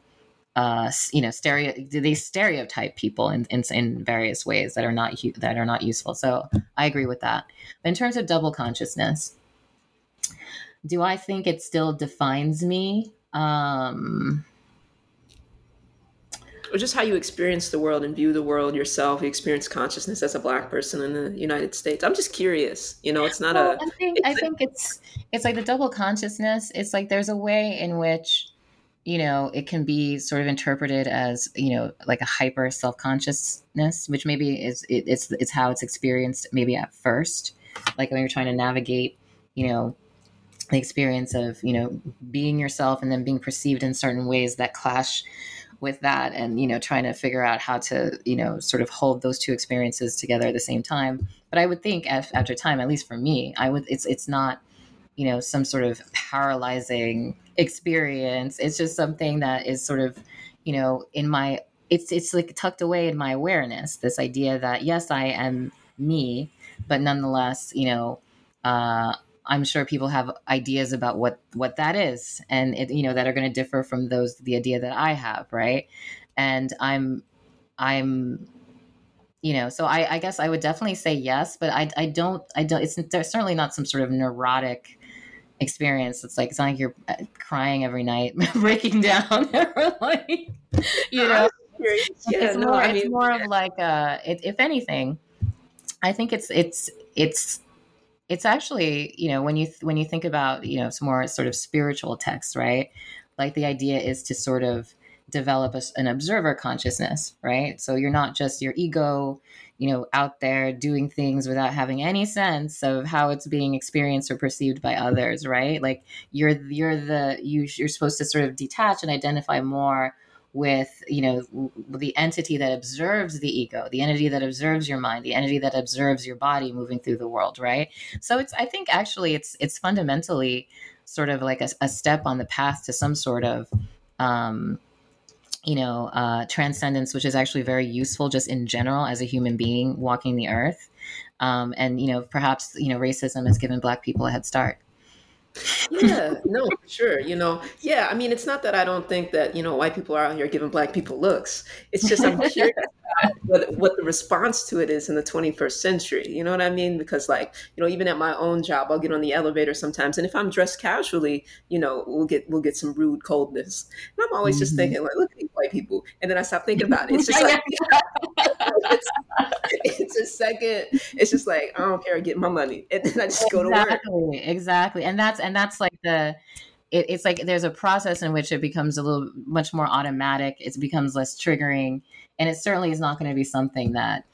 uh, you know, stereo they stereotype people in, in, in various ways that are not that are not useful. So I agree with that. But in terms of double consciousness, do I think it still defines me? Um, or just how you experience the world and view the world yourself. You experience consciousness as a black person in the United States. I'm just curious. You know, it's not well, a. I think I think it's it's like the double consciousness. It's like there's a way in which you know, it can be sort of interpreted as, you know, like a hyper self consciousness, which maybe is it, it's it's how it's experienced maybe at first, like when you're trying to navigate, you know, the experience of you know being yourself and then being perceived in certain ways that clash with that, and you know, trying to figure out how to you know sort of hold those two experiences together at the same time. But I would think after time, at least for me, I would it's it's not you know some sort of paralyzing experience. It's just something that is sort of you know in my it's it's like tucked away in my awareness this idea that yes i am me but nonetheless you know uh, i'm sure people have ideas about what what that is and it you know that are going to differ from those the idea that i have right? And i'm i'm you know so i i guess i would definitely say yes but i i don't i don't it's certainly not some sort of neurotic experience. It's like it's not like you're uh, crying every night, breaking down, like you know. Yeah, it's no, more. I mean, it's more of like uh, it, if anything, I think it's it's it's it's actually you know when you when you think about you know some more sort of spiritual texts, right? Like the idea is to sort of develop a, an observer consciousness, right? So you're not just your ego you know out there doing things without having any sense of how it's being experienced or perceived by others right? Like you're you're the you, you're supposed to sort of detach and identify more with you know the entity that observes the ego the entity that observes your mind the entity that observes your body moving through the world right? So it's i think actually it's it's fundamentally sort of like a, a step on the path to some sort of um you know, uh, transcendence, which is actually very useful just in general as a human being walking the earth. Um, and, you know, perhaps, you know, racism has given Black people a head start. Yeah, no, sure. You know, yeah. I mean, it's not that I don't think that you know white people are out here giving black people looks. It's just I'm curious what what the response to it is in the 21st century. You know what I mean? Because like you know, even at my own job, I'll get on the elevator sometimes, and if I'm dressed casually, you know, we'll get we'll get some rude coldness. And I'm always mm-hmm. just thinking like, look at these white people, and then I stop thinking about it. It's just like it's, it's, a second. It's just like I don't care. Get my money, and then I just exactly, go to work. Exactly, and that's and that's like the it, it's like there's a process in which it becomes a little much more automatic it becomes less triggering and it certainly is not going to be something that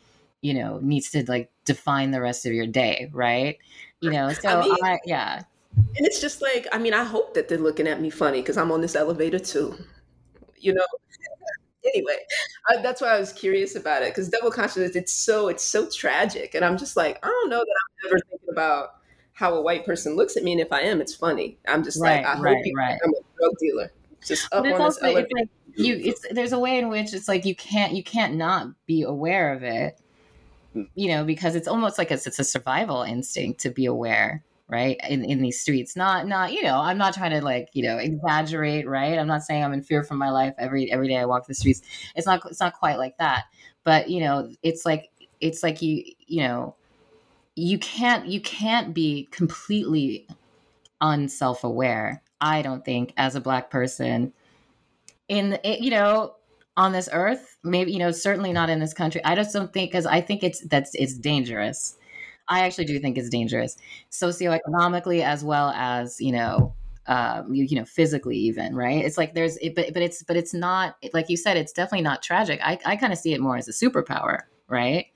you know needs to like define the rest of your day right you know so I mean, I, yeah and it's just like i mean i hope that they're looking at me funny because i'm on this elevator too you know anyway I, that's why i was curious about it because double consciousness it's so it's so tragic and i'm just like i don't know that i'm ever thinking about how a white person looks at me, and if I am, it's funny. I'm just right, like, I right, hope you right. I'm a drug dealer. Just up on also, this Like you, it's there's a way in which it's like you can't you can't not be aware of it, you know, because it's almost like a, it's a survival instinct to be aware right in, in these streets not not you know i'm not trying to like you know exaggerate right? I'm not saying i'm in fear for my life every every day i walk the streets. It's not it's not quite like that. But you know it's like it's like you you know you can't you can't be completely unself-aware i don't think as a black person in eh, you know on this earth maybe you know certainly not in this country. I just don't think because i think it's that's it's dangerous i actually do think it's dangerous socioeconomically as well as you know um, you, you know physically even right it's like there's it, but, but it's but it's not like you said it's definitely not tragic i, I kind of see it more as a superpower right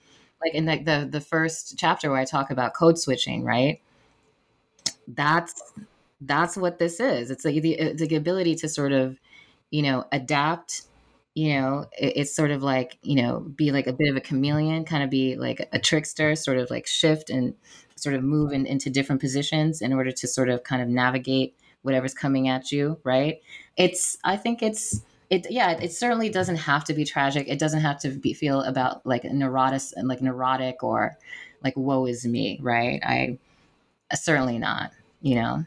like in the, the the first chapter where I talk about code switching, right? That's that's what this is. It's like the the ability to sort of, you know, adapt. You know, it, it's sort of like you know, be like a bit of a chameleon, kind of be like a trickster, sort of like shift and sort of move in, into different positions in order to sort of kind of navigate whatever's coming at you. Right? It's I think it's it yeah it certainly doesn't have to be tragic it doesn't have to be feel about like neurotic and like neurotic or like woe is me right i certainly not you know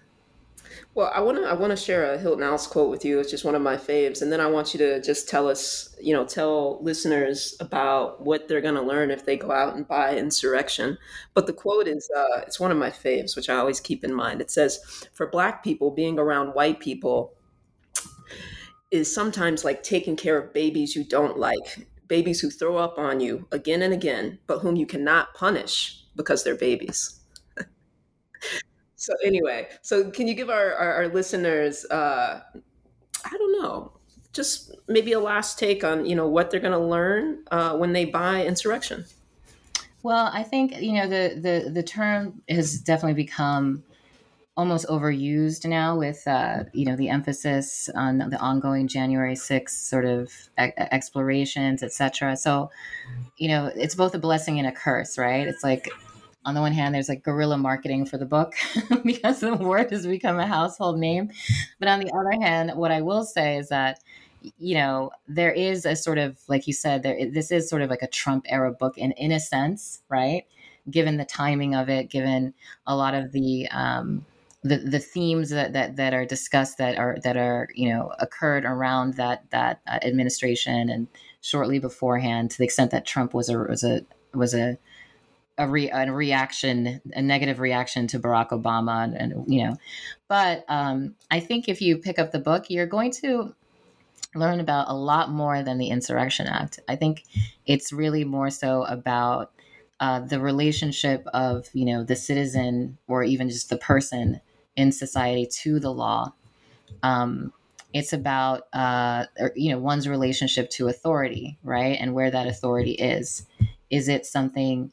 well i want to i want to share a Hilton Als quote with you. It's just one of my faves and then i want you to just tell us you know tell listeners about what they're going to learn if they go out and buy insurrection. But the quote is uh, it's one of my faves which i always keep in mind. It says for black people being around white people is sometimes like taking care of babies you don't like, babies who throw up on you again and again, but whom you cannot punish because they're babies. So anyway, so can you give our, our, our listeners, uh, I don't know, just maybe a last take on you know what they're going to learn uh, when they buy insurrection? Well, I think you know the the the term has definitely become almost overused now with uh, you know the emphasis on the ongoing January 6th sort of e- explorations, etc. So, you know, it's both a blessing and a curse, right? It's like on the one hand, there's like guerrilla marketing for the book because the word has become a household name, but on the other hand, what I will say is that you know there is a sort of like you said there this is sort of like a Trump era book in in a sense, right? Given the timing of it, given a lot of the um, the, the themes that, that that are discussed that are that are you know occurred around that that uh, administration and shortly beforehand to the extent that Trump was a was a was a a, re, a reaction a negative reaction to Barack Obama and, and you know but um, I think if you pick up the book you're going to learn about a lot more than the Insurrection Act I think it's really more so about uh, the relationship of you know the citizen or even just the person in society to the law. Um, it's about uh, you know one's relationship to authority, right, and where that authority is. Is it something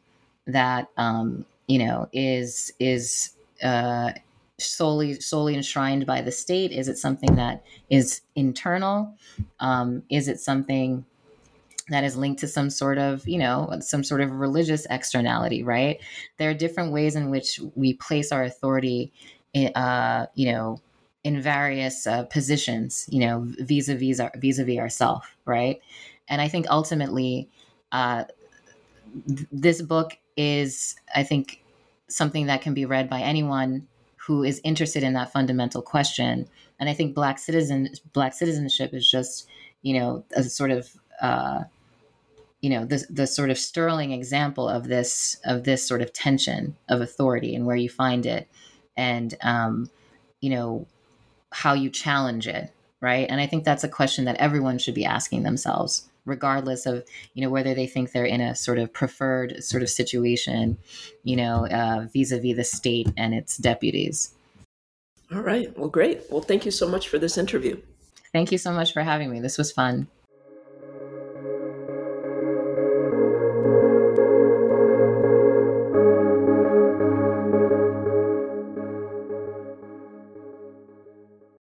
that um, you know is is uh, solely solely enshrined by the state? Is it something that is internal? Um, is it something that is linked to some sort of you know some sort of religious externality? Right? There are different ways in which we place our authority uh, you know, in various uh, positions, you know, vis-a-vis our, vis-a-vis ourself, right? And I think ultimately, uh, th- this book is, I think, something that can be read by anyone who is interested in that fundamental question. And I think black citizen black citizenship is just you know a sort of uh, you know the the sort of sterling example of this of this sort of tension of authority and where you find it and um, you know how you challenge it right and i think that's a question that everyone should be asking themselves regardless of you know whether they think they're in a sort of preferred sort of situation you know uh, vis-a-vis the state and its deputies. All right. Well great. Well thank you so much for this interview. Thank you so much for having me. This was fun